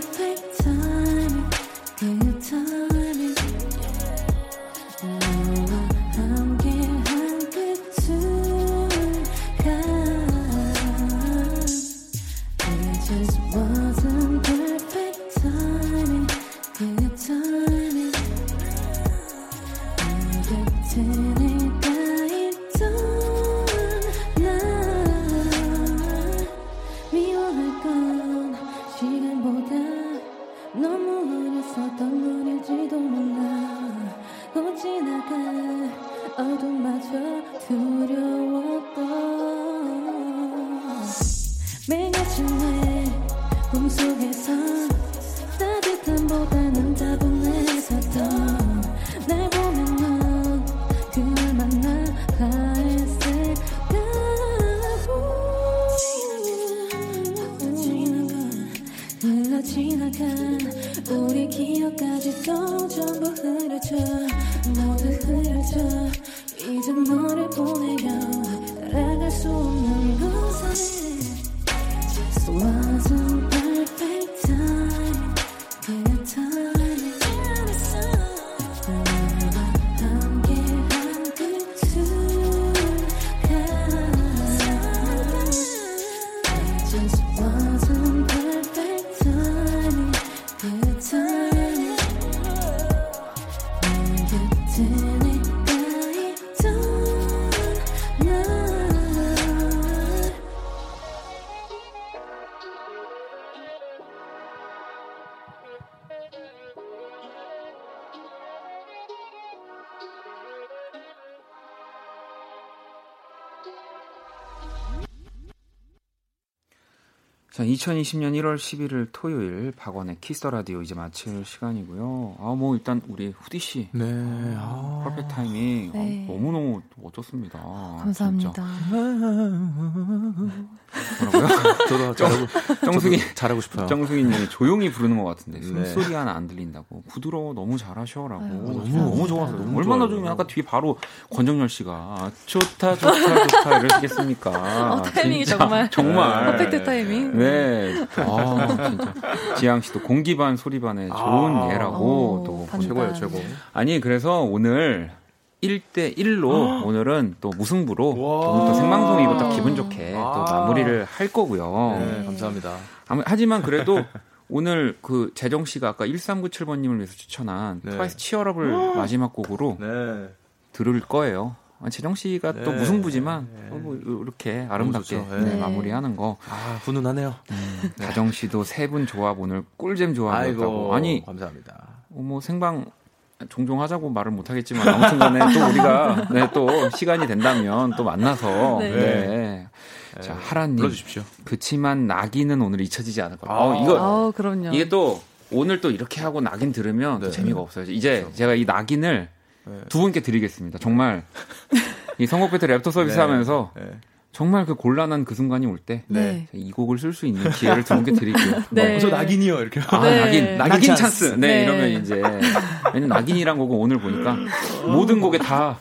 2020년 1월 11일 토요일 박원의 Kiss the Radio 이제 마칠 시간이고요. 아, 뭐 일단 우리 후디 씨 네. 아. Perfect timing 네. 아, 너무 너무 멋졌습니다. 감사합니다. 진짜. 뭐라고요? 저도 잘하고 정승이 저도 잘하고 싶어요. 정승희 님이 조용히 부르는 것 같은데 네. 숨소리 하나 안 들린다고 부드러워 너무 잘하셔라고 아유, 너무 감사합니다. 너무 좋았어요. 너무 얼마나. 좋으면 아까 뒤에 바로 권정열 씨가 좋다 좋다 좋다 이러시겠습니까? 어, 타이밍이 진짜, 정말. 정말 perfect timing. 네. 아, 진짜. 지양 씨도 공기 반 소리 반의 좋은 아. 예라고 오, 또. 최고예요, 최고. 아니, 그래서 오늘 1대 1로 오늘은 또 무승부로 와. 오늘 또 생방송이 이거 딱 기분 좋게 또 아. 마무리를 할 거고요. 네, 감사합니다. 아무- 하지만 그래도 오늘 그 재정 씨가 아까 1397번님을 위해서 추천한 네. 트와이스 치얼업을 마지막 곡으로 네. 들을 거예요. 아, 재정 씨가 또 네. 무승부지만 네. 또뭐 이렇게 아름답게. 네, 네. 마무리하는 거. 아, 훈훈하네요. 다정 씨도 세 분 조합 오늘 꿀잼 조합이었다고. 아니 감사합니다. 어, 뭐 생방 종종 하자고 말을 못 하겠지만 아무튼 간에 또 우리가 네, 또 시간이 된다면 또 만나서 네. 네. 자 하라님 불러주십시오. 그치만 낙인은 오늘 잊혀지지 않을 거예요. 아. 어, 이거 아우, 그럼요. 이게 또 오늘 또 이렇게 하고 낙인 들으면 또 네. 재미가 없어요. 이제 제가 이 낙인을 네. 두 분께 드리겠습니다. 정말 이 선곡 배틀 랩터 서비스 네. 하면서 네. 정말 그 곤란한 그 순간이 올 때이 네. 곡을 쓸 수 있는 기회를 두 분께 드릴게요. 네. 어, 저 낙인이요 이렇게. 아, 네. 낙인, 낙인, 낙인 찬스. 찬스. 네, 네. 이러면 이제. 왜냐면 낙인이란 곡은 오늘 보니까 모든 곡에 다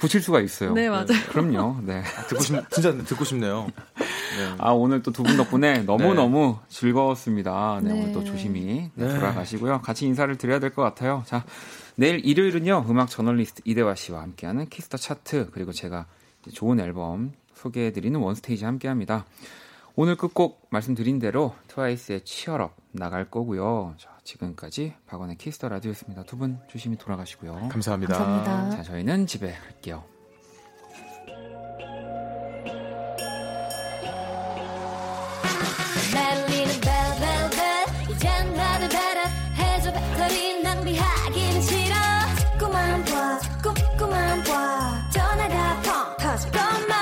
붙일 수가 있어요. 네, 맞아요. 그럼요. 네. 듣고 싶 진짜 듣고 싶네요. 네. 아, 오늘 또 두 분 덕분에 너무 너무 즐거웠습니다. 네, 네. 오늘 또 조심히 네, 네. 돌아가시고요. 같이 인사를 드려야 될 것 같아요. 자, 내일 일요일은요, 음악 저널리스트 이대화 씨와 함께하는 Kiss the Chart, 그리고 제가 좋은 앨범 소개해드리는 One Stage 함께 합니다. 오늘 끝곡 말씀드린 대로 트와이스의 Cheer Up 나갈 거고요. 자, 지금까지 박원의 Kiss the Radio였습니다. 두 분 조심히 돌아가시고요. 감사합니다. 감사합니다. 자, 저희는 집에 갈게요. 자꾸만 봐 자꾸 자꾸만 봐 전화가 펑 터질 거야